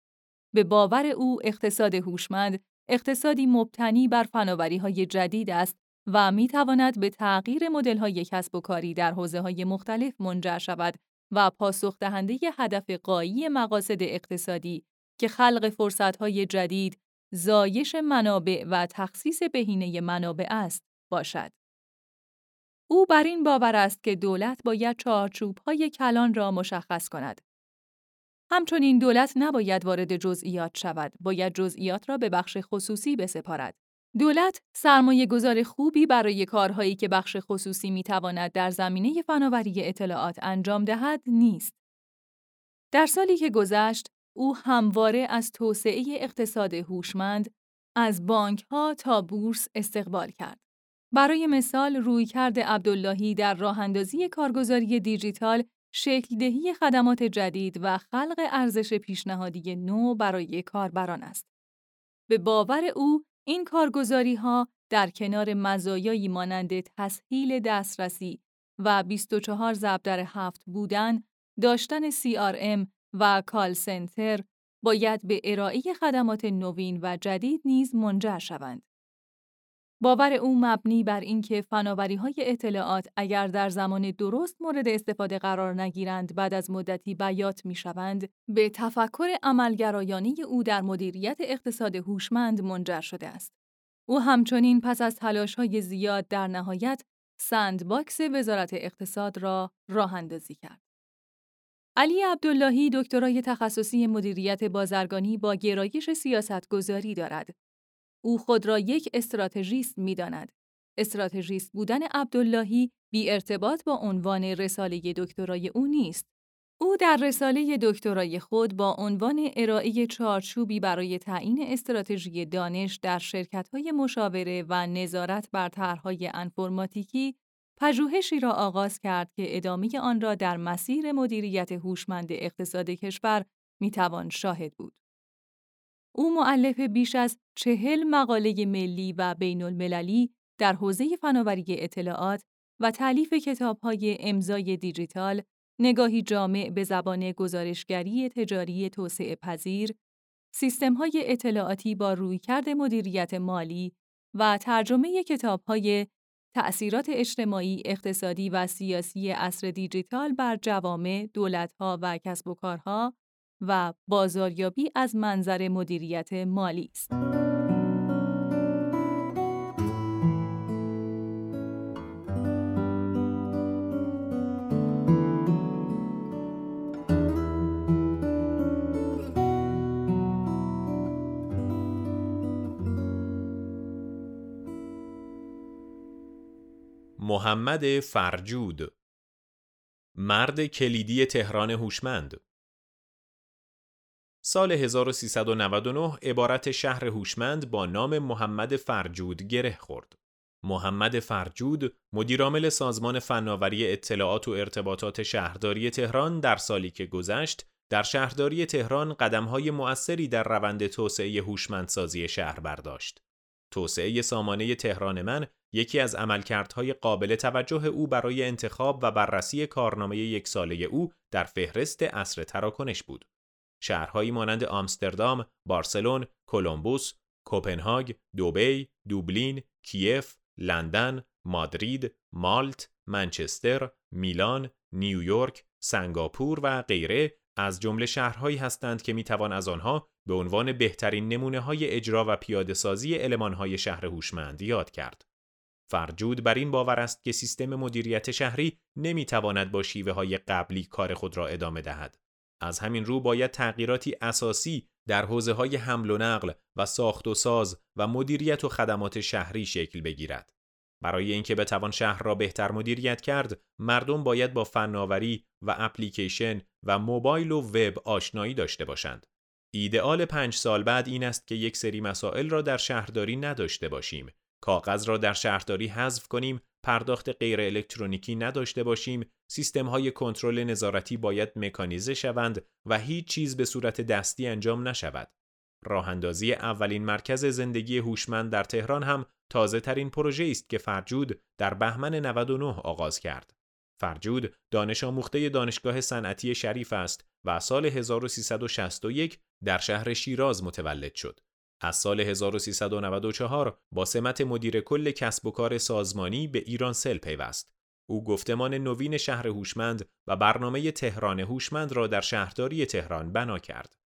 به باور او اقتصاد هوشمند اقتصادی مبتنی بر فناوری‌های جدید است و می تواند به تغییر مدل‌های کسب و کاری در حوزه‌های مختلف منجر شود و پاسخ دهنده هدف قایی مقاصد اقتصادی که خلق فرصت‌های جدید، زایش منابع و تخصیص بهینه منابع است باشد. او بر این باور است که دولت باید چارچوب‌های کلان را مشخص کند. همچنین دولت نباید وارد جزئیات شود، باید جزئیات را به بخش خصوصی بسپارد. دولت سرمایه گذار خوبی برای کارهایی که بخش خصوصی می تواند در زمینه فناوری اطلاعات انجام دهد نیست. در سالی که گذشت، او همواره از توسعه اقتصاد هوشمند از بانک ها تا بورس استقبال کرد. برای مثال رویکرد عبداللهی در راه اندازی کارگزاری دیجیتال شکلدهی خدمات جدید و خلق ارزش پیشنهادی نو برای کاربران است. به باور او این کارگزاری ها در کنار مزایایی مانند تسهیل دسترسی و 24 ضرب در هفت بودن، داشتن CRM و کال سنتر باید به ارائه خدمات نوین و جدید نیز منجر شوند. باور او مبنی بر اینکه های اطلاعات اگر در زمان درست مورد استفاده قرار نگیرند بعد از مدتی بیات می‌شوند به تفکر عملگرایانه او در مدیریت اقتصاد هوشمند منجر شده است. او همچنین پس از های زیاد در نهایت box وزارت اقتصاد را راه اندازی کرد. علی عبداللهی دکترای تخصصی مدیریت بازرگانی با گرایش سیاستگذاری دارد او خود را یک استراتژیست می داند. استراتژیست بودن عبداللهی بی ارتباط با عنوان رساله دکترای او نیست. او در رساله دکترای خود با عنوان ارائه چارچوبی برای تعیین استراتژی دانش در شرکت‌های مشاوره و نظارت بر طرحهای انفرماتیکی پژوهشی را آغاز کرد که ادامه آن را در مسیر مدیریت هوشمند اقتصاد کشور می‌توان شاهد بود. او معلف بیش از چهل مقاله ملی و بین المللی در حوزه فناوری اطلاعات و تعلیف کتاب‌های امضای دیجیتال، نگاهی جامع به زبان گزارشگری تجاری توسعه پذیر، سیستم‌های اطلاعاتی با رویکرد مدیریت مالی و ترجمه کتاب‌های تأثیرات اجتماعی، اقتصادی و سیاسی اصر دیجیتال بر جوامع، دولت‌ها و کسب و کارها و بازاریابی از منظر مدیریت مالی است. محمد فرجود مرد کلیدی تهران هوشمند سال 1399 عبارت شهر هوشمند با نام محمد فرجود گره خورد. محمد فرجود مدیرعامل سازمان فناوری اطلاعات و ارتباطات شهرداری تهران در سالی که گذشت در شهرداری تهران قدمهای مؤثری در روند توسعه هوشمندسازی شهر برداشت. توسعه سامانه تهران من یکی از عملکردهای قابل توجه او برای انتخاب و بررسی کارنامه یک ساله او در فهرست اصر تراکنش بود. شهرهایی مانند آمستردام، بارسلون، کلمبوس، کوپنهاگ، دوبی، دوبلین، کیف، لندن، مادرید، مالت، منچستر، میلان، نیویورک، سنگاپور و غیره از جمله شهرهایی هستند که می‌توان از آنها به عنوان بهترین نمونه های اجرا و پیاده سازی علمان های شهر هوشمند یاد کرد. فرجود بر این باور است که سیستم مدیریت شهری نمی‌تواند با شیوه های قبلی کار خود را ادامه دهد. از همین رو باید تغییراتی اساسی در حوزه های حمل و نقل و ساخت و ساز و مدیریت و خدمات شهری شکل بگیرد. برای اینکه بتوان شهر را بهتر مدیریت کرد، مردم باید با فناوری و اپلیکیشن و موبایل و وب آشنایی داشته باشند. ایدئال پنج سال بعد این است که یک سری مسائل را در شهرداری نداشته باشیم. کاغذ را در شهرداری حذف کنیم، پرداخت غیر الکترونیکی نداشته باشیم، سیستم های کنترل نظارتی باید مکانیزه شوند و هیچ چیز به صورت دستی انجام نشود. راه اندازی اولین مرکز زندگی هوشمند در تهران هم تازه ترین پروژه است که فرجود در بهمن 99 آغاز کرد. فرجود دانش آموخته دانشگاه صنعتی شریف است و سال 1361 در شهر شیراز متولد شد. از سال 1394 با سمت مدیر کل کسب و کار سازمانی به ایران سل پیوست. او گفتمان نوین شهر هوشمند و برنامه تهران هوشمند را در شهرداری تهران بنا کرد.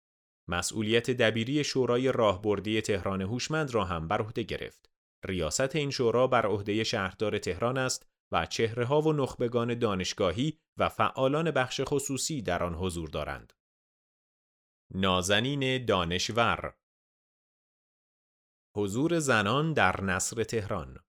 مسئولیت دبیری شورای راهبردی تهران هوشمند را هم بر عهده گرفت. ریاست این شورا بر عهده شهردار تهران است و چهره ها و نخبگان دانشگاهی و فعالان بخش خصوصی در آن حضور دارند. نازنین دانشور حضور زنان در نصر تهران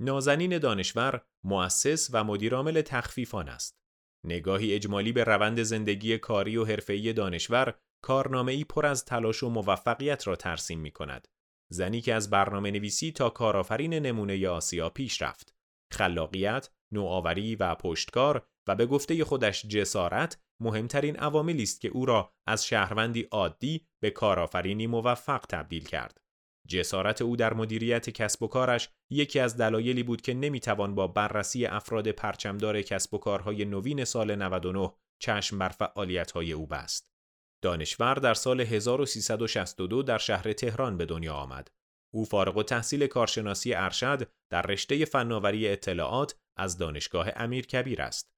نازنین دانشور مؤسس و مدیرعامل تخفیفان است. نگاهی اجمالی به روند زندگی کاری و حرفه‌ای دانشور کارنامه‌ای پر از تلاش و موفقیت را ترسیم می کند. زنی که از برنامه نویسی تا کارآفرین نمونه آسیا پیش رفت. خلاقیت، نوآوری و پشتکار و به گفته خودش جسارت مهمترین عواملی است که او را از شهروندی عادی به کارآفرینی موفق تبدیل کرد. جسارت او در مدیریت کسب و کارش یکی از دلایلی بود که نمی‌توان با بررسی افراد پرچمدار کسب و کارهای نوین سال 99 چشم بر فعالیت‌های او بست. دانشور در سال 1362 در شهر تهران به دنیا آمد. او فارغ و تحصیل کارشناسی ارشد در رشته فناوری اطلاعات از دانشگاه امیر کبیر است.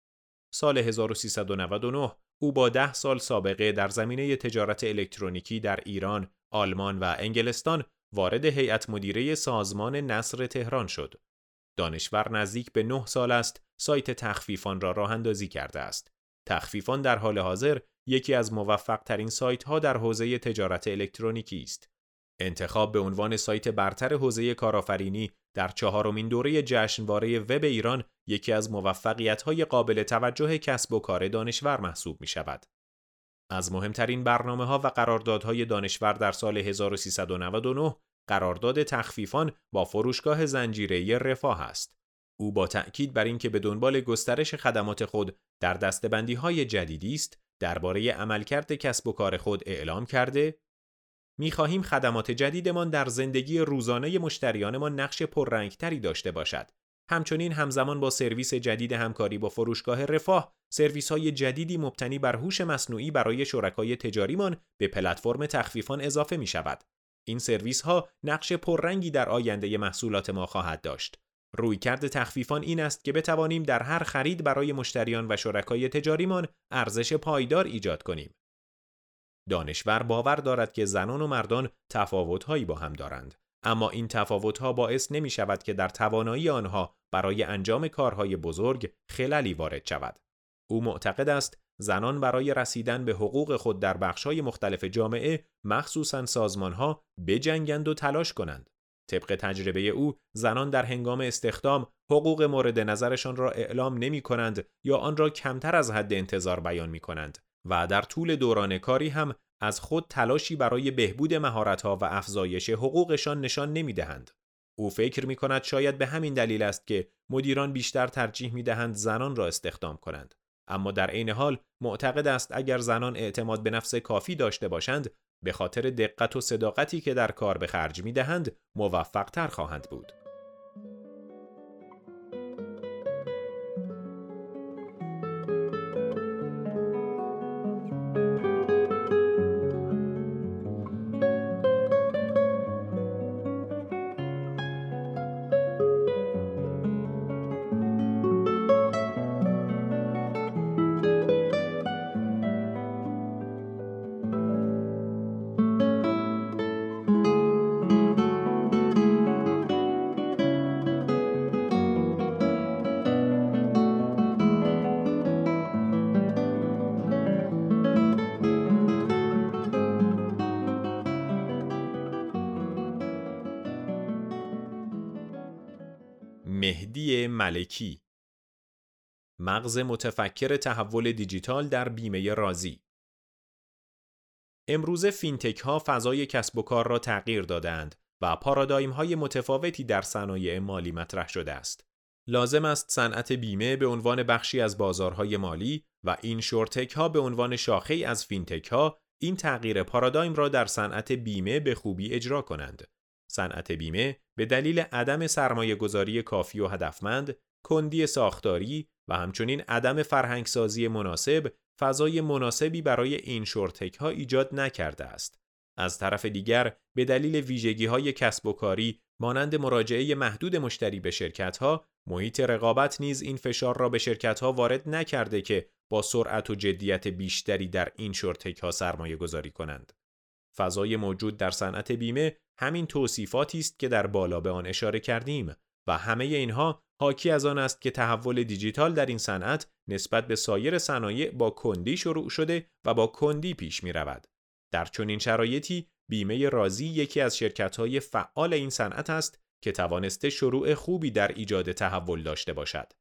سال 1399 او با ده سال سابقه در زمینه تجارت الکترونیکی در ایران، آلمان و انگلستان وارد هیئت مدیره سازمان نصر تهران شد. دانشور نزدیک به نه سال است سایت تخفیفان را راه اندازی کرده است. تخفیفان در حال حاضر یکی از موفق ترین سایت ها در حوزه تجارت الکترونیکی است. انتخاب به عنوان سایت برتر حوزه کارآفرینی در چهارمین دوره جشنواره وب ایران یکی از موفقیت‌های قابل توجه کسب و کار دانشور محسوب می شود. از مهمترین برنامه ها و قراردادهای دانشور در سال 1399 قرارداد تخفیفان با فروشگاه زنجیره رفاه است. او با تأکید بر اینکه به دنبال گسترش خدمات خود در دستبندی های جدیدی است درباره عملکرد کسب و کار خود اعلام کرده می خواهیم خدمات جدیدمان در زندگی روزانه مشتریانمان نقش پررنگتری داشته باشد. همچنین همزمان با سرویس جدید همکاری با فروشگاه رفاه، سرویس های جدیدی مبتنی بر هوش مصنوعی برای شرکای تجاریمان به پلتفرم تخفیفان اضافه می شود. این سرویس ها نقش پررنگی در آینده محصولات ما خواهد داشت. رویکرد تخفیفان این است که بتوانیم در هر خرید برای مشتریان و شرکای تجاریمان ارزش پایدار ایجاد کنیم. دانشور باور دارد که زنان و مردان تفاوتهایی با هم دارند. اما این تفاوتها باعث نمی شود که در توانایی آنها برای انجام کارهای بزرگ خللی وارد شود. او معتقد است زنان برای رسیدن به حقوق خود در بخشهای مختلف جامعه مخصوصا سازمانها بجنگند و تلاش کنند. طبق تجربه او زنان در هنگام استخدام حقوق مورد نظرشان را اعلام نمی کنند یا آن را کمتر از حد انتظار بیان می کنند و در طول دوران کاری هم از خود تلاشی برای بهبود مهارت‌ها و افزایش حقوقشان نشان نمی‌دهند. او فکر می کند شاید به همین دلیل است که مدیران بیشتر ترجیح می دهند زنان را استخدام کنند. اما در عین حال معتقد است اگر زنان اعتماد به نفس کافی داشته باشند به خاطر دقت و صداقتی که در کار به خرج می دهند موفق تر خواهند بود. مغز متفکر تحول دیجیتال در بیمه رازی امروزه فینتک ها فضای کسب و کار را تغییر دادند و پارادایم های متفاوتی در صنایع مالی مطرح شده است. لازم است صنعت بیمه به عنوان بخشی از بازارهای مالی و اینشورتک ها به عنوان شاخه از فینتک ها این تغییر پارادایم را در صنعت بیمه به خوبی اجرا کنند. صنعت بیمه به دلیل عدم سرمایه گذاری کافی و هدفمند، کندی ساختاری و همچنین عدم فرهنگسازی مناسب فضای مناسبی برای این شورتک ها ایجاد نکرده است. از طرف دیگر به دلیل ویژگی های کسب و کاری مانند مراجعه محدود مشتری به شرکت ها، محیط رقابت نیز این فشار را به شرکت ها وارد نکرده که با سرعت و جدیت بیشتری در این شورتک ها سرمایه گذاری کنند. فضای موجود در صنعت بیمه همین توصیفاتی است که در بالا به آن اشاره کردیم و همه اینها حاکی از آن است که تحول دیجیتال در این صنعت نسبت به سایر صنایع با کندی شروع شده و با کندی پیش می رود. در چنین شرایطی بیمه رازی یکی از شرکت‌های فعال این صنعت است که توانسته شروع خوبی در ایجاد تحول داشته باشد.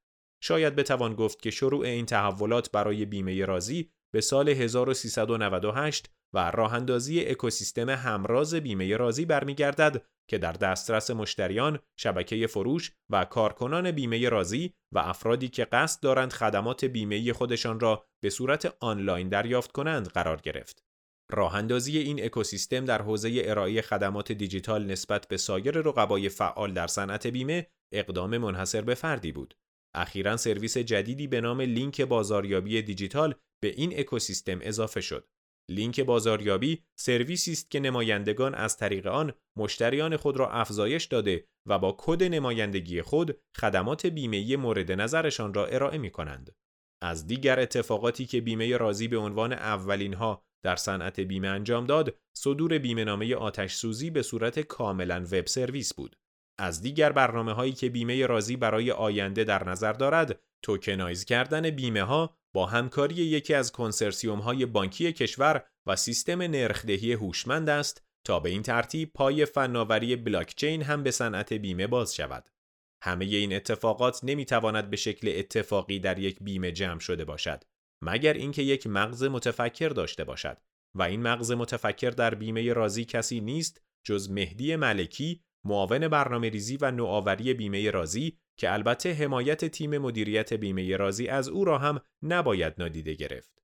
شاید بتوان گفت که شروع این تحولات برای بیمه رازی به سال 1398 و راه اندازی اکوسیستم همراز بیمه رازی برمیگردد که در دسترس مشتریان، شبکه فروش و کارکنان بیمه رازی و افرادی که قصد دارند خدمات بیمه خودشان را به صورت آنلاین دریافت کنند قرار گرفت. راه اندازی این اکوسیستم در حوزه ارائه خدمات دیجیتال نسبت به سایر رقبای فعال در صنعت بیمه اقدام منحصر به فردی بود. اخیرا سرویس جدیدی به نام لینک بازاریابی دیجیتال به این اکوسیستم اضافه شد. لینک بازاریابی سرویسی است که نمایندگان از طریق آن مشتریان خود را افزایش داده و با کد نمایندگی خود خدمات بیمه مورد نظرشان را ارائه می کنند. از دیگر اتفاقاتی که بیمه رازی به عنوان اولین ها در صنعت بیمه انجام داد، صدور بیمه نامه آتش سوزی به صورت کاملا وب سرویس بود. از دیگر برنامه هایی که بیمه رازی برای آینده در نظر دارد، توکنایز کردن بیمه ها با همکاری یکی از کنسرسیوم های بانکی کشور و سیستم نرخدهی هوشمند است تا به این ترتیب پای فناوری بلاکچین هم به صنعت بیمه باز شود. همه این اتفاقات نمی‌تواند به شکل اتفاقی در یک بیمه جمع شده باشد مگر اینکه یک مغز متفکر داشته باشد و این مغز متفکر در بیمه رازی کسی نیست جز مهدی ملکی معاون برنامه ریزی و نوآوری بیمه رازی که البته حمایت تیم مدیریت بیمه رازی از او را هم نباید نادیده گرفت.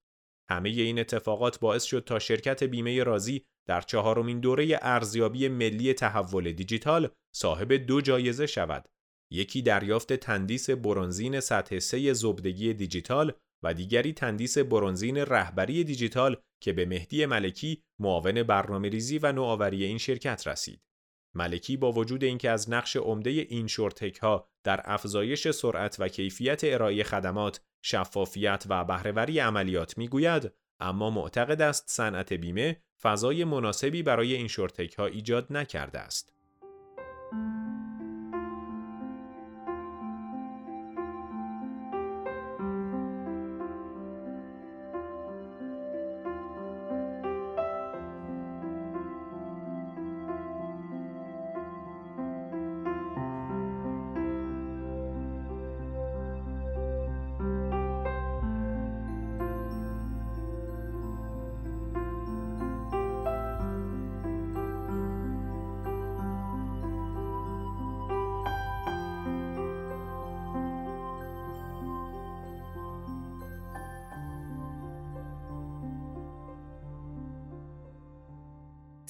همه این اتفاقات باعث شد تا شرکت بیمه رازی در چهارمین دوره ارزیابی ملی تحول دیجیتال صاحب دو جایزه شود. یکی دریافت تندیس برونزین سطح سه زبدگی دیجیتال و دیگری تندیس برونزین رهبری دیجیتال که به مهدی ملکی معاون برنامه ریزی و نوآوری این شرکت رسید. ملکی با وجود اینکه از نقش عمده این ها در افزایش سرعت و کیفیت ارائه خدمات، شفافیت و بهرهوری عملیات می‌گوید، اما معتقد است صنعت بیمه فضای مناسبی برای این ها ایجاد نکرده است.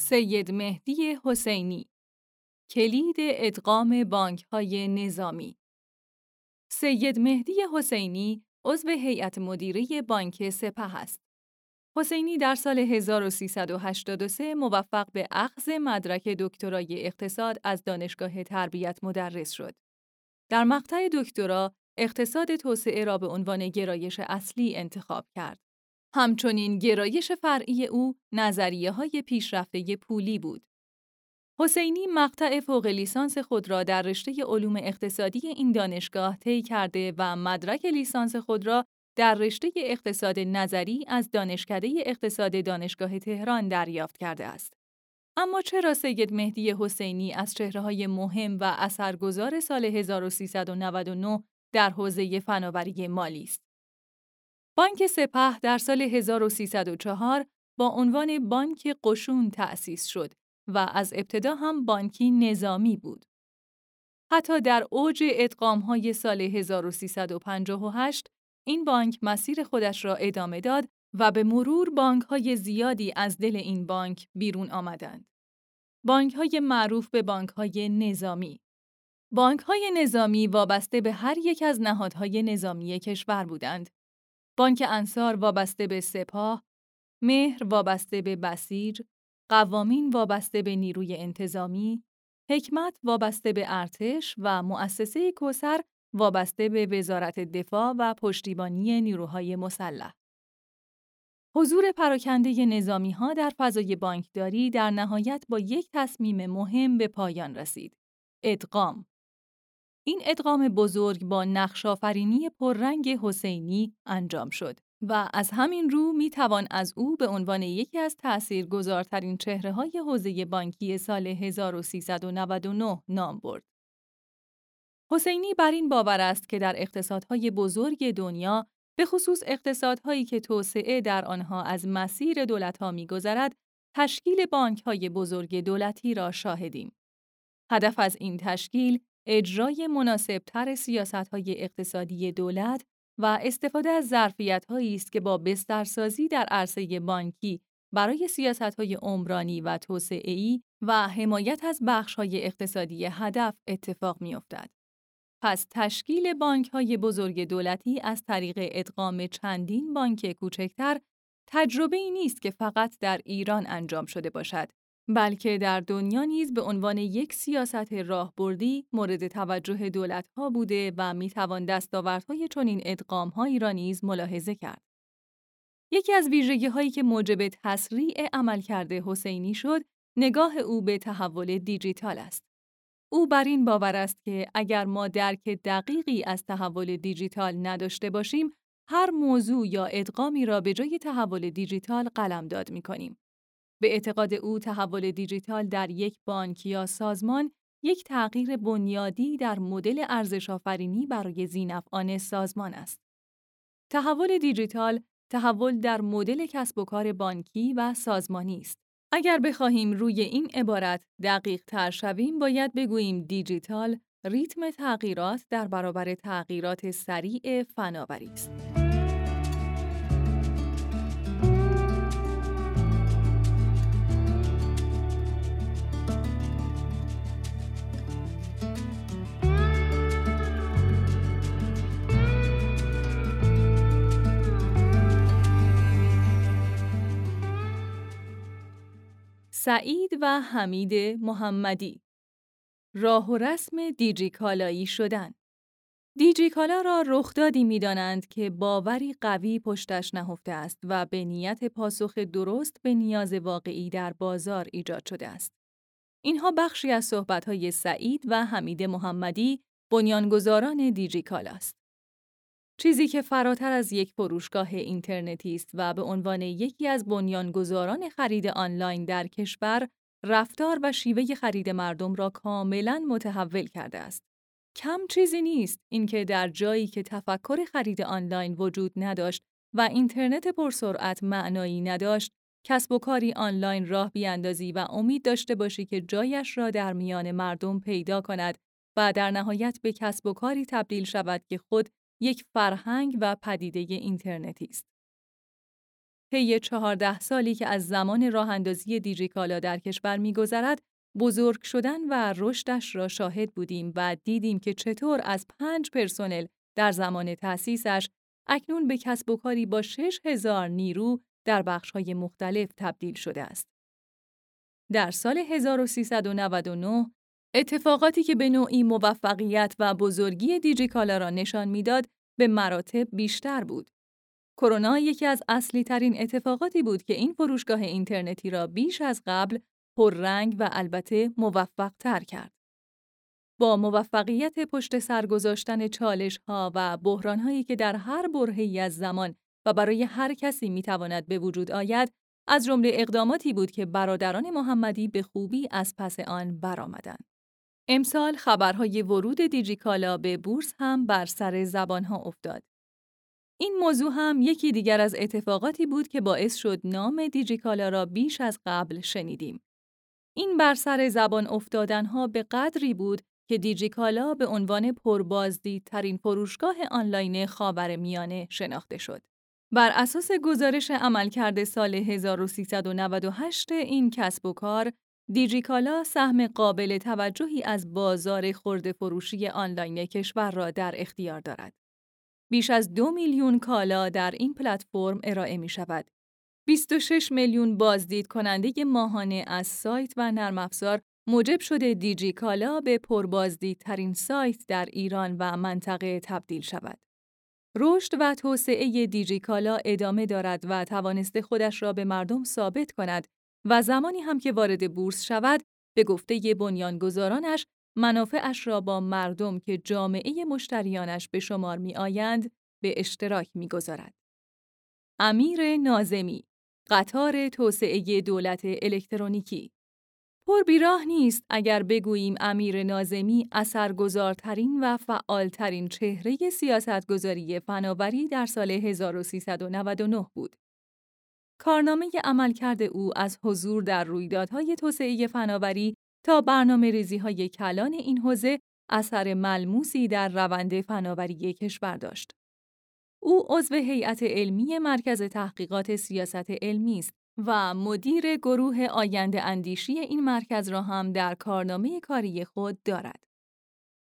سید مهدی حسینی کلید ادغام بانک های نظامی سید مهدی حسینی عضو هیئت مدیره بانک سپه است. حسینی در سال 1383 موفق به اخذ مدرک دکترای اقتصاد از دانشگاه تربیت مدرس شد. در مقطع دکترا اقتصاد توسعه را به عنوان گرایش اصلی انتخاب کرد. همچنین گرایش فرعی او نظریه های پیشرفته پولی بود. حسینی مقطع فوق لیسانس خود را در رشته علوم اقتصادی این دانشگاه طی کرده و مدرک لیسانس خود را در رشته اقتصاد نظری از دانشکده اقتصاد دانشگاه تهران دریافت کرده است. اما چرا سید مهدی حسینی از چهرههای مهم و اثرگذار سال 1399 در حوزه فناوری مالی است؟ بانک سپه در سال 1304 با عنوان بانک قشون تأسیس شد و از ابتدا هم بانکی نظامی بود. حتی در اوج های سال 1358 این بانک مسیر خودش را ادامه داد و به مرور بانک های زیادی از دل این بانک بیرون آمدند. بانک های معروف به بانک های نظامی بانک های نظامی وابسته به هر یک از نهادهای نظامی کشور بودند بانک انصار وابسته به سپاه، مهر وابسته به بسیج، قوامین وابسته به نیروی انتظامی، حکمت وابسته به ارتش و مؤسسه کوسر وابسته به وزارت دفاع و پشتیبانی نیروهای مسلح. حضور پراکنده نظامی ها در فضای بانکداری در نهایت با یک تصمیم مهم به پایان رسید. ادغام این ادغام بزرگ با نقشافرینی پررنگ حسینی انجام شد و از همین رو می توان از او به عنوان یکی از تأثیرگذارترین چهره های حوزه بانکی سال 1399 نام برد. حسینی بر این باور است که در اقتصادهای بزرگ دنیا به خصوص اقتصادهایی که توسعه در آنها از مسیر دولتها میگذرد تشکیل بانک های بزرگ دولتی را شاهدیم. هدف از این تشکیل اجرای مناسبتر سیاستهای اقتصادی دولت و استفاده از ظرفیت‌هایی است که با بسترسازی در عرصه بانکی برای سیاستهای عمرانی و توسعه‌ای و حمایت از بخش‌های اقتصادی هدف اتفاق می‌افتد. پس تشکیل بانک‌های بزرگ دولتی از طریق ادغام چندین بانک کوچکتر تجربه ای نیست که فقط در ایران انجام شده باشد بلکه در دنیا نیز به عنوان یک سیاست راهبردی مورد توجه دولت‌ها بوده و می‌توان دستاوردهای چنین ادغام‌هایی را نیز ملاحظه کرد. یکی از ویژگی هایی که موجب تسریع عملکرد حسینی شد، نگاه او به تحول دیجیتال است. او بر این باور است که اگر ما درک دقیقی از تحول دیجیتال نداشته باشیم، هر موضوع یا ادغامی را به جای تحول دیجیتال قلمداد می‌کنیم. به اعتقاد او تحول دیجیتال در یک بانک یا سازمان یک تغییر بنیادی در مدل ارزشآفرینی برای زینفعان سازمان است. تحول دیجیتال تحول در مدل کسب و کار بانکی و سازمانی است. اگر بخواهیم روی این عبارت دقیق تر شویم باید بگوییم دیجیتال ریتم تغییرات در برابر تغییرات سریع فناوری است. سعید و حمید محمدی راه و رسم دیجیکالایی شدن دیجیکالا را رخدادی می‌دانند که باوری قوی پشتش نهفته است و به نیت پاسخ درست به نیاز واقعی در بازار ایجاد شده است. اینها بخشی از صحبت‌های سعید و حمید محمدی بنیانگذاران دیجیکالا است. چیزی که فراتر از یک فروشگاه اینترنتی است و به عنوان یکی از بنیانگذاران خرید آنلاین در کشور رفتار و شیوه خرید مردم را کاملا متحول کرده است. کم چیزی نیست اینکه در جایی که تفکر خرید آنلاین وجود نداشت و اینترنت پرسرعت معنایی نداشت، کسب و کاری آنلاین راه بیاندازی و امید داشته باشی که جایش را در میان مردم پیدا کند و در نهایت به کسب و کاری تبدیل شود که خود یک فرهنگ و پدیده اینترنتی است. طی چهارده سالی که از زمان راه اندازی دیجیکالا در کشور میگذرد، بزرگ شدن و رشدش را شاهد بودیم و دیدیم که چطور از پنج پرسنل در زمان تأسیسش اکنون به کسب و کاری با شش هزار نیرو در بخش‌های مختلف تبدیل شده است. در سال 1399 اتفاقاتی که به نوعی موفقیت و بزرگی دیجیکالا را نشان می‌داد به مراتب بیشتر بود. کرونا یکی از اصلی ترین اتفاقاتی بود که این فروشگاه اینترنتی را بیش از قبل پررنگ و البته موفق تر کرد. با موفقیت پشت سر گذاشتن چالش ها و بحران هایی که در هر برهه‌ای از زمان و برای هر کسی می تواند به وجود آید، از جمله اقداماتی بود که برادران محمدی به خوبی از پس آن برآمدند. امسال خبرهای ورود دیجیکالا به بورس هم بر سر زبانها افتاد. این موضوع هم یکی دیگر از اتفاقاتی بود که باعث شد نام دیجیکالا را بیش از قبل شنیدیم. این بر سر زبان افتادنها به قدری بود که دیجیکالا به عنوان پربازدیدترین فروشگاه آنلاین خاور میانه شناخته شد. بر اساس گزارش عملکرد سال 1398 این کسب و کار، دیجیکالا سهم قابل توجهی از بازار خورده فروشی آنلاین کشور را در اختیار دارد. بیش از دو میلیون کالا در این پلتفرم ارائه می شود. 26 میلیون بازدید کننده ماهانه از سایت و نرم افزار موجب شده دیجی کالا به پربازدیدترین سایت در ایران و منطقه تبدیل شود. رشد و توسعه دیجیکالا ادامه دارد و توانسته خودش را به مردم ثابت کند و زمانی هم که وارد بورس شود به گفته بنیانگذارانش منافعش را با مردم که جامعه مشتریانش به شمار می آیند به اشتراک می گذارد. امیر نازمی قطار توسعه دولت الکترونیکی پر بیراه نیست اگر بگوییم امیر نازمی اثرگذارترین و فعالترین چهره سیاستگذاری فناوری در سال 1399 بود. کارنامه عملکرد او از حضور در رویدادهای توسعه فناوری تا برنامه ریزی های کلان این حوزه اثر ملموسی در روند فناوری کشور داشت. او عضو هیئت علمی مرکز تحقیقات سیاست علمی است و مدیر گروه آینده اندیشی این مرکز را هم در کارنامه کاری خود دارد.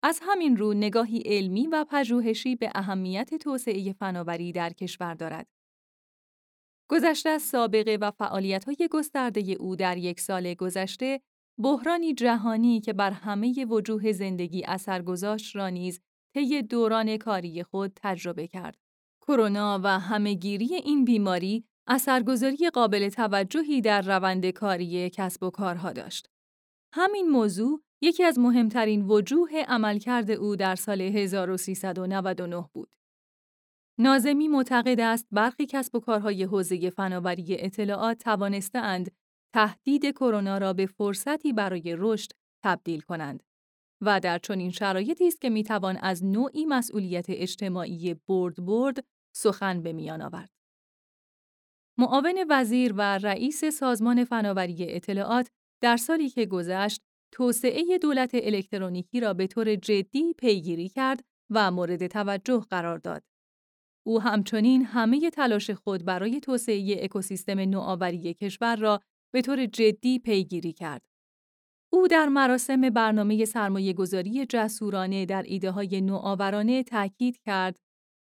از همین رو نگاهی علمی و پژوهشی به اهمیت توسعه فناوری در کشور دارد. گذشته از سابقه و فعالیت‌های گسترده او در یک سال گذشته، بحرانی جهانی که بر همه وجوه زندگی اثر گذاشت را نیز طی دوران کاری خود تجربه کرد. کرونا و همهگیری این بیماری اثرگذاری قابل توجهی در روند کاری کسب و کارها داشت. همین موضوع یکی از مهمترین وجوه عملکرد او در سال 1399 بود. نازمی معتقد است برخی کسب و کارهای حوزه فناوری اطلاعات توانسته‌اند تهدید کرونا را به فرصتی برای رشد تبدیل کنند و در چنین شرایطی است که می‌توان از نوعی مسئولیت اجتماعی برد برد سخن به میان آورد. معاون وزیر و رئیس سازمان فناوری اطلاعات در سالی که گذشت توسعه دولت الکترونیکی را به طور جدی پیگیری کرد و مورد توجه قرار داد. او همچنین همه تلاش خود برای توسعه اکوسیستم نوآوری کشور را به طور جدی پیگیری کرد. او در مراسم برنامه سرمایه گذاری جسورانه در ایده های نوآورانه تاکید کرد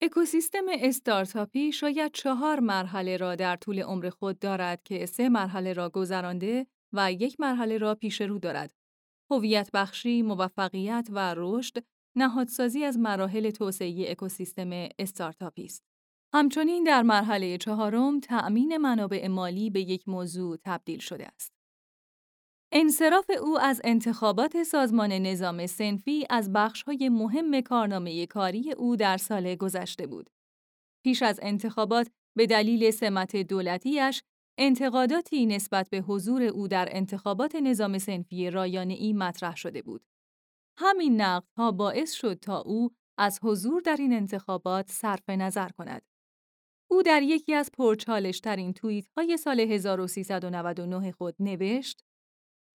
اکوسیستم استارتاپی شاید چهار مرحله را در طول عمر خود دارد که سه مرحله را گذرانده و یک مرحله را پیش رو دارد. هویت بخشی، موفقیت و رشد نهادسازی از مراحل توسعه اکوسیستم استارتاپی است. همچنین در مرحله چهارم تأمین منابع مالی به یک موضوع تبدیل شده است. انصراف او از انتخابات سازمان نظام سنفی از بخش‌های مهم کارنامه کاری او در سال گذشته بود. پیش از انتخابات به دلیل سمت دولتیش انتقاداتی نسبت به حضور او در انتخابات نظام سنفی رایانه ای مطرح شده بود. همین نقدها باعث شد تا او از حضور در این انتخابات صرف نظر کند. او در یکی از پرچالش ترین توییت های سال 1399 خود نوشت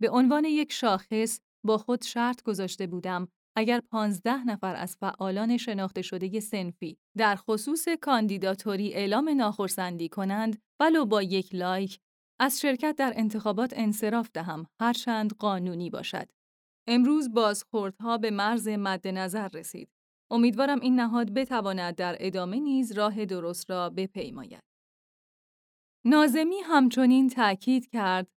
به عنوان یک شاخص با خود شرط گذاشته بودم اگر پانزده نفر از فعالان شناخته شده سنفی در خصوص کاندیداتوری اعلام ناخرسندی کنند ولو با یک لایک از شرکت در انتخابات انصراف دهم هرچند قانونی باشد. امروز بازخوردها به مرز مد نظر رسید. امیدوارم این نهاد بتواند در ادامه نیز راه درست را بپیماید. نازمی همچنین تأکید کرد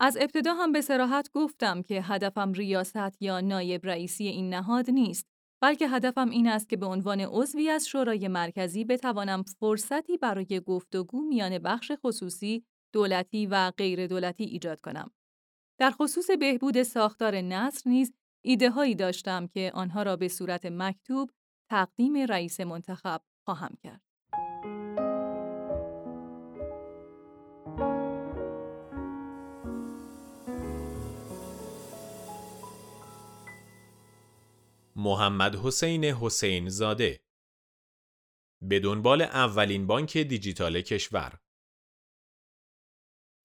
از ابتدا هم به سراحت گفتم که هدفم ریاست یا نایب رئیسی این نهاد نیست بلکه هدفم این است که به عنوان عضوی از شورای مرکزی بتوانم فرصتی برای گفتگو میان بخش خصوصی، دولتی و غیر دولتی ایجاد کنم. در خصوص بهبود ساختار نصر نیز ایده هایی داشتم که آنها را به صورت مکتوب تقدیم رئیس منتخب خواهم کرد. محمد حسین حسین زاده به دنبال اولین بانک دیجیتال کشور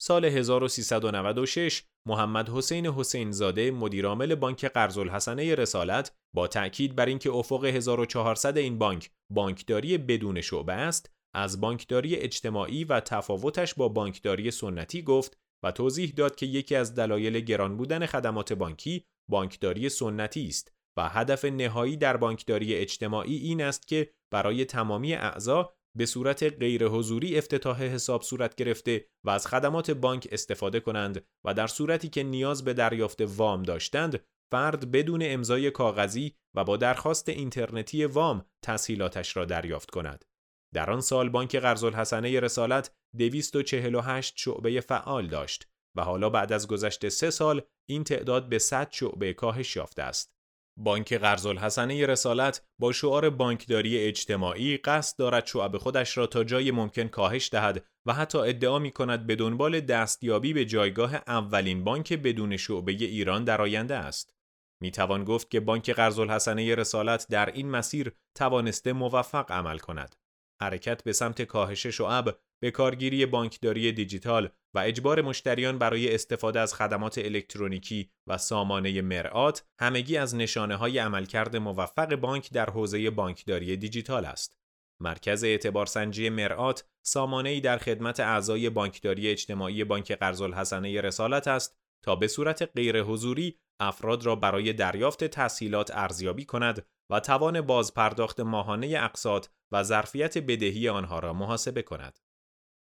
سال 1396 محمد حسین حسین زاده مدیرعامل بانک قرض الحسنه رسالت با تأکید بر اینکه افق 1400 این بانک بانکداری بدون شعبه است از بانکداری اجتماعی و تفاوتش با بانکداری سنتی گفت و توضیح داد که یکی از دلایل گران بودن خدمات بانکی بانکداری سنتی است و هدف نهایی در بانکداری اجتماعی این است که برای تمامی اعضا به صورت غیر حضوری افتتاح حساب صورت گرفته و از خدمات بانک استفاده کنند و در صورتی که نیاز به دریافت وام داشتند فرد بدون امضای کاغذی و با درخواست اینترنتی وام تسهیلاتش را دریافت کند. در آن سال بانک قرض الحسنه رسالت 248 شعبه فعال داشت و حالا بعد از گذشت سه سال این تعداد به 100 شعبه کاهش یافته است. بانک قرض الحسنه رسالت با شعار بانکداری اجتماعی قصد دارد شعب خودش را تا جای ممکن کاهش دهد و حتی ادعا می کند به دنبال دستیابی به جایگاه اولین بانک بدون شعبه ایران در آینده است. می توان گفت که بانک قرض الحسنه رسالت در این مسیر توانسته موفق عمل کند. حرکت به سمت کاهش شعب به کارگیری بانکداری دیجیتال و اجبار مشتریان برای استفاده از خدمات الکترونیکی و سامانه مرآت همگی از نشانه های عملکرد موفق بانک در حوزه بانکداری دیجیتال است. مرکز اعتبارسنجی مرآت سامانه‌ای در خدمت اعضای بانکداری اجتماعی بانک قرض الحسنه رسالت است تا به صورت غیر حضوری افراد را برای دریافت تسهیلات ارزیابی کند و توان بازپرداخت ماهانه اقساط و ظرفیت بدهی آنها را محاسبه کند.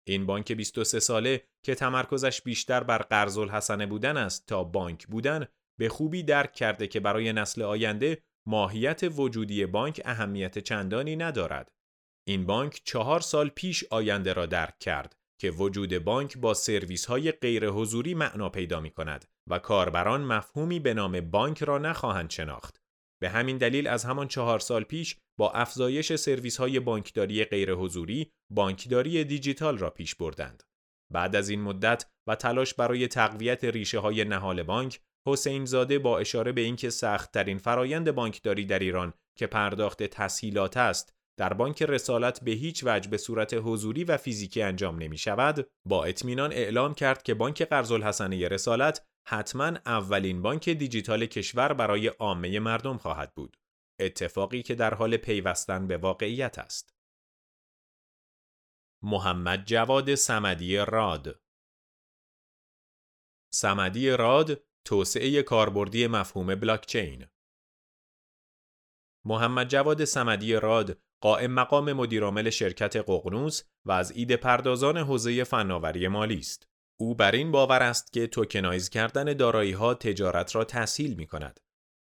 این بانک 23 ساله که تمرکزش بیشتر بر قرض الحسنه بودن است تا بانک بودن به خوبی درک کرده که برای نسل آینده ماهیت وجودی بانک اهمیت چندانی ندارد. این بانک چهار سال پیش آینده را درک کرد که وجود بانک با سرویس های غیر حضوری معنا پیدا می کند و کاربران مفهومی به نام بانک را نخواهند شناخت. به همین دلیل از همان چهار سال پیش با افزایش سرویس های بانکداری غیر حضوری بانکداری دیجیتال را پیش بردند. بعد از این مدت و تلاش برای تقویت ریشه های نهال بانک، حسین زاده با اشاره به اینکه سخت ترین فرایند بانکداری در ایران که پرداخت تسهیلات است در بانک رسالت به هیچ وجه به صورت حضوری و فیزیکی انجام نمی شود، با اطمینان اعلام کرد که بانک قرض الحسنه رسالت حتما اولین بانک دیجیتال کشور برای عامه مردم خواهد بود. اتفاقی که در حال پیوستن به واقعیت است. محمد جواد سمدی راد سمدی راد توسعه کاربردی مفهوم بلاکچین محمد جواد سمدی راد قائم مقام مدیرعامل شرکت ققنوس و از ایده پردازان حوزه فناوری مالی است. او بر این باور است که توکنایز کردن دارایی ها تجارت را تسهیل می کند.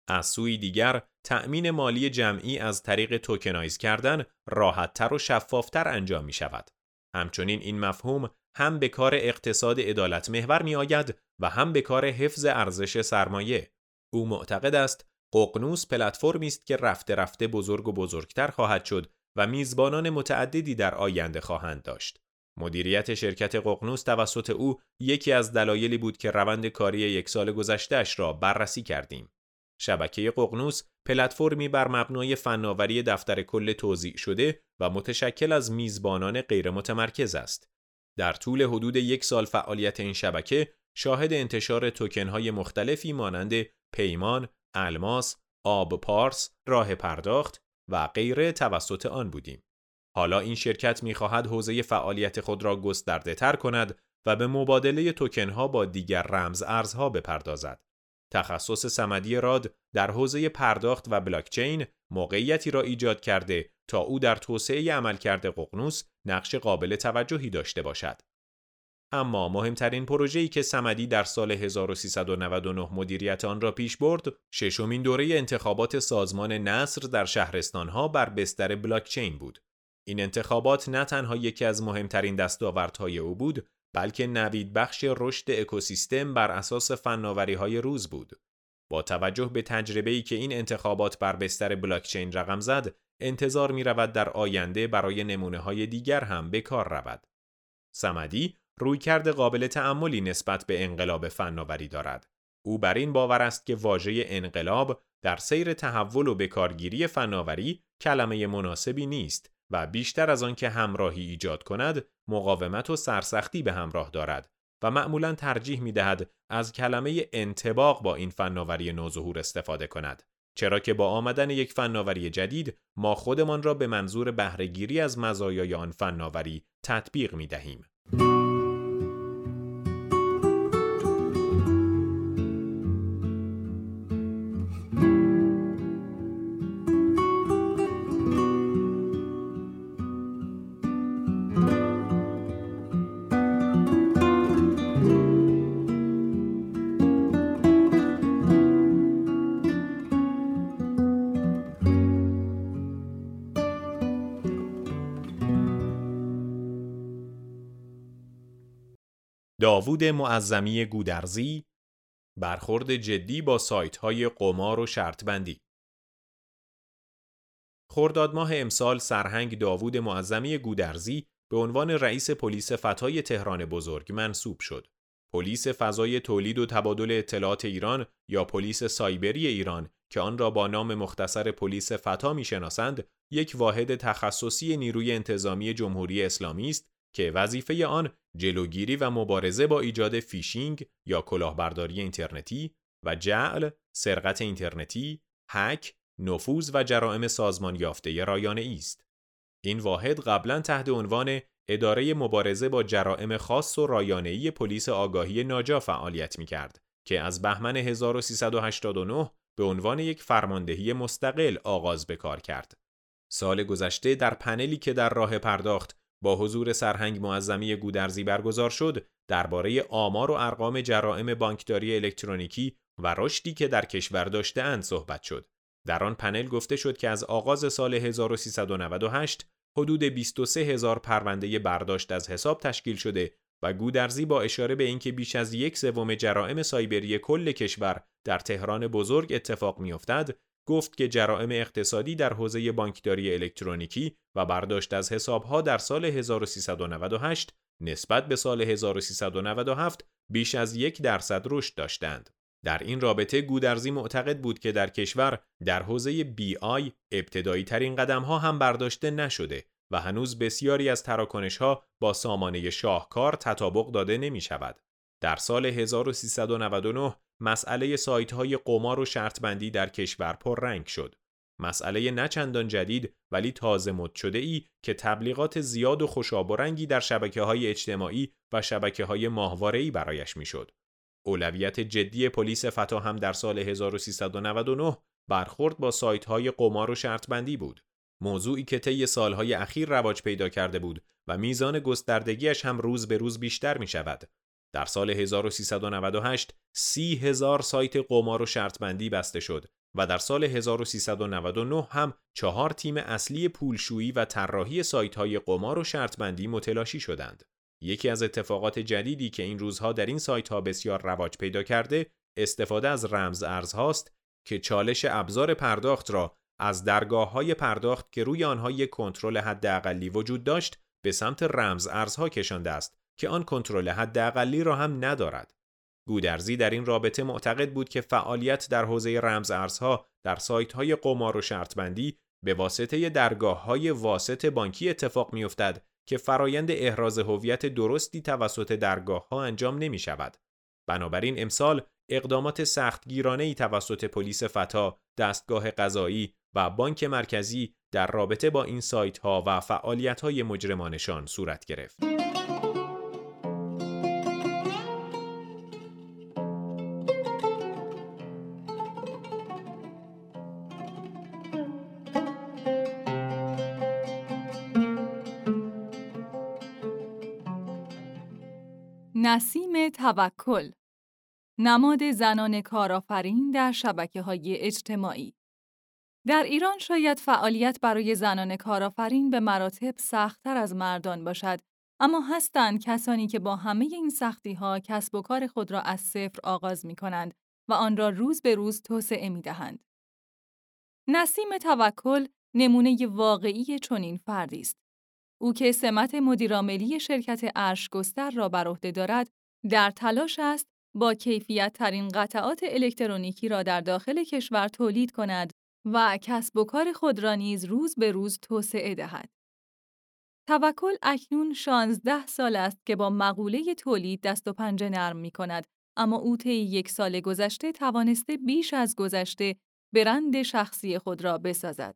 از سوی دیگر تأمین مالی جمعی از طریق توکنایز کردن راحتتر و شفافتر انجام می شود. همچنین این مفهوم هم به کار اقتصاد عدالت محور می آید و هم به کار حفظ ارزش سرمایه. او معتقد است ققنوس پلتفرمی است که رفته رفته بزرگ و بزرگتر خواهد شد و میزبانان متعددی در آینده خواهند داشت. مدیریت شرکت ققنوس توسط او یکی از دلایلی بود که روند کاری یک سال گذشتهش را بررسی کردیم. شبکه ققنوس پلتفرمی بر مبنای فناوری دفتر کل توزیع شده و متشکل از میزبانان غیر متمرکز است. در طول حدود یک سال فعالیت این شبکه شاهد انتشار توکنهای مختلفی مانند پیمان، الماس، آب پارس، راه پرداخت و غیره توسط آن بودیم. حالا این شرکت می‌خواهد حوزه فعالیت خود را گسترده تر کند و به مبادله توکنها با دیگر رمز ارزها بپردازد. تخصص سمدی راد در حوزه پرداخت و بلاکچین موقعیتی را ایجاد کرده تا او در توسعه عملکرد ققنوس نقش قابل توجهی داشته باشد. اما مهمترین پروژه‌ای که سمدی در سال 1399 مدیریت آن را پیش برد، ششمین دوره انتخابات سازمان نصر در شهرستانها بر بستر بلاکچین بود. این انتخابات نه تنها یکی از مهمترین دستاوردهای او بود، بلکه نوید بخش رشد اکوسیستم بر اساس فناوری های روز بود. با توجه به تجربه‌ای که این انتخابات بر بستر بلاکچین رقم زد، انتظار می رود در آینده برای نمونه های دیگر هم به کار رود. سمدی رویکرد قابل تأملی نسبت به انقلاب فناوری دارد. او بر این باور است که واژه انقلاب در سیر تحول و بکارگیری فناوری کلمه مناسبی نیست و بیشتر از آن که همراهی ایجاد کند مقاومت و سرسختی به همراه دارد و معمولا ترجیح می دهد از کلمه انتباق با این فناوری نوظهور استفاده کند چرا که با آمدن یک فناوری جدید ما خودمان را به منظور بهرهگیری از مزایای آن فناوری تطبیق می دهیم. داوود معظمی گودرزی برخورد جدی با سایت های قمار و شرط بندی خرداد ماه امسال سرهنگ داوود معظمی گودرزی به عنوان رئیس پلیس فتای تهران بزرگ منصوب شد. پلیس فضای تولید و تبادل اطلاعات ایران یا پلیس سایبری ایران که آن را با نام مختصر پلیس فتا می‌شناسند یک واحد تخصصی نیروی انتظامی جمهوری اسلامی است که وظیفه آن جلوگیری و مبارزه با ایجاد فیشینگ یا کلاهبرداری اینترنتی و جعل، سرقت اینترنتی، هک، نفوذ و جرائم سازمان یافته رایانه است. این واحد قبلا تحت عنوان اداره مبارزه با جرائم خاص و رایانه‌ای پلیس آگاهی ناجا فعالیت می کرد که از بهمن 1389 به عنوان یک فرماندهی مستقل آغاز به کار کرد. سال گذشته در پنلی که در راه پرداخت با حضور سرهنگ معظمی گودرزی برگزار شد درباره آمار و ارقام جرائم بانکداری الکترونیکی و رشدی که در کشور داشتهاند صحبت شد. در آن پنل گفته شد که از آغاز سال 1398 حدود 23 هزار پرونده برداشت از حساب تشکیل شده و گودرزی با اشاره به اینکه بیش از یک سوم جرائم سایبری کل کشور در تهران بزرگ اتفاق میافتد گفت که جرائم اقتصادی در حوزه بانکداری الکترونیکی و برداشت از حسابها در سال 1398 نسبت به سال 1397 بیش از یک درصد رشد داشتند. در این رابطه گودرزی معتقد بود که در کشور در حوزه بی آی ابتدایی ترین قدم ها هم برداشته نشده و هنوز بسیاری از تراکنش ها با سامانه شاهکار تطابق داده نمی شود. در سال 1399 مسئله سایت های قمار و شرطبندی در کشور پررنگ شد. مسئله نچندان جدید ولی تازه مد شده ای که تبلیغات زیاد و خوشاب و رنگی در شبکه های اجتماعی و شبکه های ماهواره برایش می‌شد. اولویت جدی پلیس فتا هم در سال 1399 برخورد با سایت های قمار و شرطبندی بود. موضوعی که طی سالهای اخیر رواج پیدا کرده بود و میزان گستردگیش هم روز به روز بیشتر می شود. در سال 1398 سی هزار سایت قمار و شرطبندی بسته شد و در سال 1399 هم چهار تیم اصلی پولشویی و طراحی سایت های قمار و شرطبندی متلاشی شدند. یکی از اتفاقات جدیدی که این روزها در این سایت ها بسیار رواج پیدا کرده استفاده از رمز ارزهاست که چالش ابزار پرداخت را از درگاه های پرداخت که روی آنها یک کنترل حداقلی وجود داشت به سمت رمز ارزها کشانده است که آن کنترل حداقلی را هم ندارد. گودرزی در این رابطه معتقد بود که فعالیت در حوزه رمز ارزها در سایت های قمار و شرطبندی به واسطه درگاه های واسط بانکی اتفاق میافتد که فرایند احراز هویت درستی توسط درگاه ها انجام نمی شود. بنابراین امسال اقدامات سختگیرانه ای توسط پلیس فتا، دستگاه قضایی و بانک مرکزی در رابطه با این سایت ها و فعالیت های مجرمانشان صورت گرفت. توکل نماد زنان کارآفرین در شبکه های اجتماعی در ایران شاید فعالیت برای زنان کارآفرین به مراتب سختتر از مردان باشد اما هستند کسانی که با همه این سختی ها کسب و کار خود را از صفر آغاز می کنند و آن را روز به روز توسعه می دهند. نسیم توکل نمونه واقعی چنین فردی است. او که سمت مدیرعاملی شرکت ارشگستر را بر عهده دارد، در تلاش است با کیفیت ترین قطعات الکترونیکی را در داخل کشور تولید کند و کسب و کار خود را نیز روز به روز توسعه دهد. توکل اکنون 16 سال است که با مقوله تولید دست و پنجه نرم می کند اما او طی یک سال گذشته توانسته بیش از گذشته برند شخصی خود را بسازد.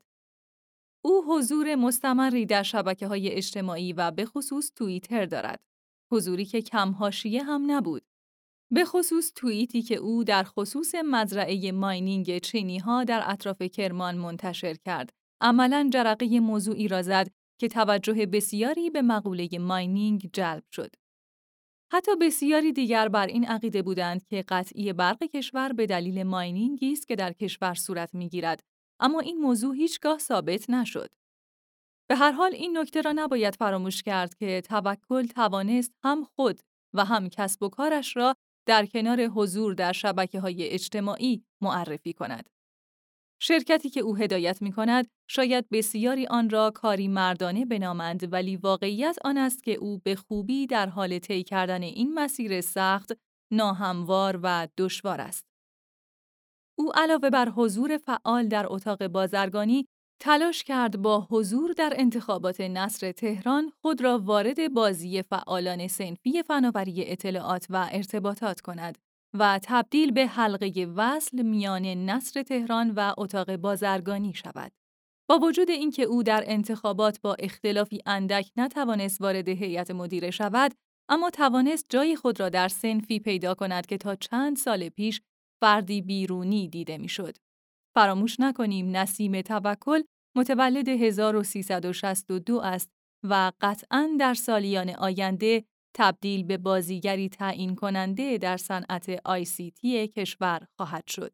او حضور مستمری در شبکه های اجتماعی و به خصوص توییتر دارد. حضوری که کم هاشیه هم نبود. به خصوص توییتی که او در خصوص مزرعه ماینینگ چینی ها در اطراف کرمان منتشر کرد. عملا جرقه موضوعی را زد که توجه بسیاری به مقوله ماینینگ جلب شد. حتی بسیاری دیگر بر این عقیده بودند که قطعی برق کشور به دلیل ماینینگی است که در کشور صورت می‌گیرد اما این موضوع هیچگاه ثابت نشد. به هر حال این نکته را نباید فراموش کرد که توکل توانست هم خود و هم کسب و کارش را در کنار حضور در شبکه های اجتماعی معرفی کند. شرکتی که او هدایت می کند شاید بسیاری آن را کاری مردانه بنامند ولی واقعیت آن است که او به خوبی در حال طی کردن این مسیر سخت، ناهموار و دشوار است. او علاوه بر حضور فعال در اتاق بازرگانی تلاش کرد با حضور در انتخابات نصر تهران خود را وارد بازی فعالان سنفی فناوری اطلاعات و ارتباطات کند و تبدیل به حلقه وصل میان نصر تهران و اتاق بازرگانی شود. با وجود اینکه او در انتخابات با اختلافی اندک نتوانست وارد هیئت مدیره شود، اما توانست جای خود را در سنفی پیدا کند که تا چند سال پیش فردی بیرونی دیده می‌شد. فراموش نکنیم نسیم توکل متولد 1362 است و قطعا در سالیان آینده تبدیل به بازیگری تعیین کننده در صنعت تی کشور خواهد شد.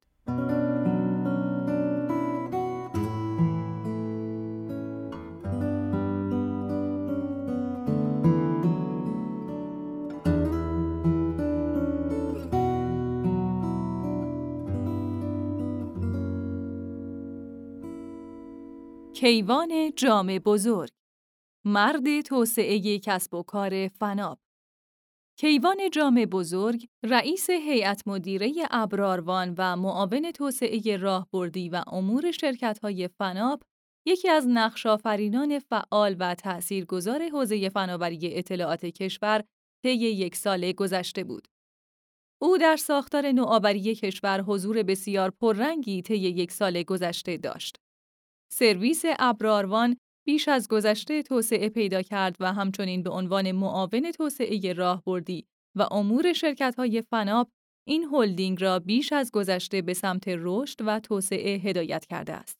کیوان جام بزرگ مرد توسعه کسب و کار فناب کیوان جام بزرگ، رئیس هیئت مدیره ابراروان و معاون توسعه راهبردی و امور شرکت‌های فناپ، یکی از نقشافرینان فعال و تأثیرگذار حوزه فناوری اطلاعات کشور طی یک سال گذشته بود. او در ساختار نوآوری کشور حضور بسیار پررنگی طی یک سال گذشته داشت. سرویس ابراروان بیش از گذشته توسعه پیدا کرد و همچنین به عنوان معاون توسعه راهبردی و امور شرکت‌های فناب این هلدینگ را بیش از گذشته به سمت رشد و توسعه هدایت کرده است.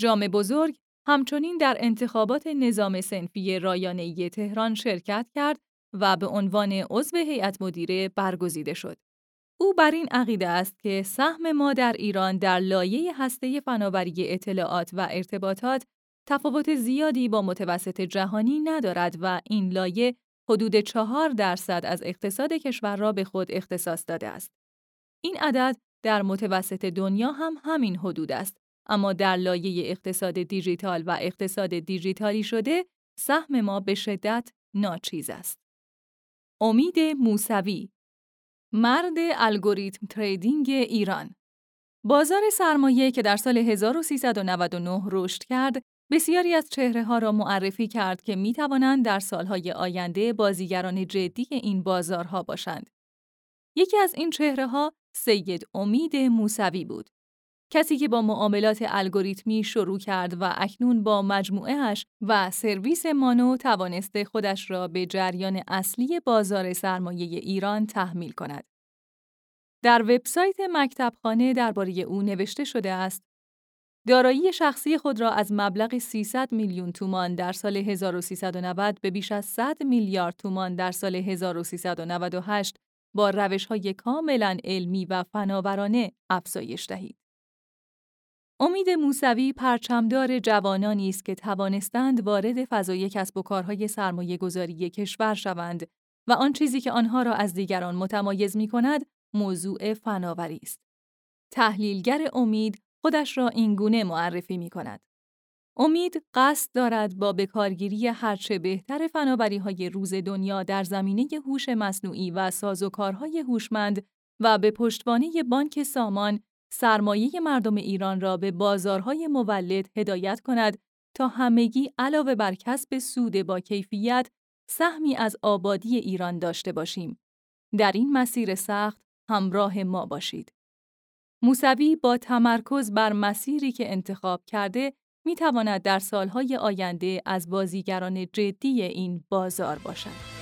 جام بزرگ همچنین در انتخابات نظام سنفی رایانه‌ای تهران شرکت کرد و به عنوان عضو هیئت مدیره برگزیده شد. او بر این عقیده است که سهم ما در ایران در لایه هسته فناوری اطلاعات و ارتباطات تفاوت زیادی با متوسط جهانی ندارد و این لایه حدود چهار درصد از اقتصاد کشور را به خود اختصاص داده است. این عدد در متوسط دنیا هم همین حدود است، اما در لایه اقتصاد دیجیتال و اقتصاد دیجیتالی شده، سهم ما به شدت ناچیز است. امید موسوی مرد الگوریتم تریدینگ ایران بازار سرمایه که در سال 1399 رشد کرد، بسیاری از چهره ها را معرفی کرد که می توانند در سالهای آینده بازیگران جدی این بازارها باشند. یکی از این چهره ها سید امید موسوی بود. کسی که با معاملات الگوریتمی شروع کرد و اکنون با مجموعهش و سرویس مانو توانسته خودش را به جریان اصلی بازار سرمایه ایران تحمیل کند. در وبسایت مکتبخانه درباره او نوشته شده است دارایی شخصی خود را از مبلغ 300 میلیون تومان در سال 1390 به بیش از 100 میلیارد تومان در سال 1398 با روش‌های کاملا علمی و فناورانه افزایش دهید. امید موسوی پرچمدار جوانانی است که توانستند وارد فضای کسب و کارهای سرمایه گذاری کشور شوند و آن چیزی که آنها را از دیگران متمایز می کند موضوع فناوری است. تحلیلگر امید خودش را اینگونه معرفی می کند. امید قصد دارد با بکارگیری هرچه بهتر فناوری های روز دنیا در زمینه هوش مصنوعی و سازوکارهای هوشمند و به پشتوانه بانک سامان سرمایه مردم ایران را به بازارهای مولد هدایت کند تا همگی علاوه بر کسب سود با کیفیت سهمی از آبادی ایران داشته باشیم. در این مسیر سخت همراه ما باشید. موسوی با تمرکز بر مسیری که انتخاب کرده می تواند در سالهای آینده از بازیگران جدی این بازار باشد.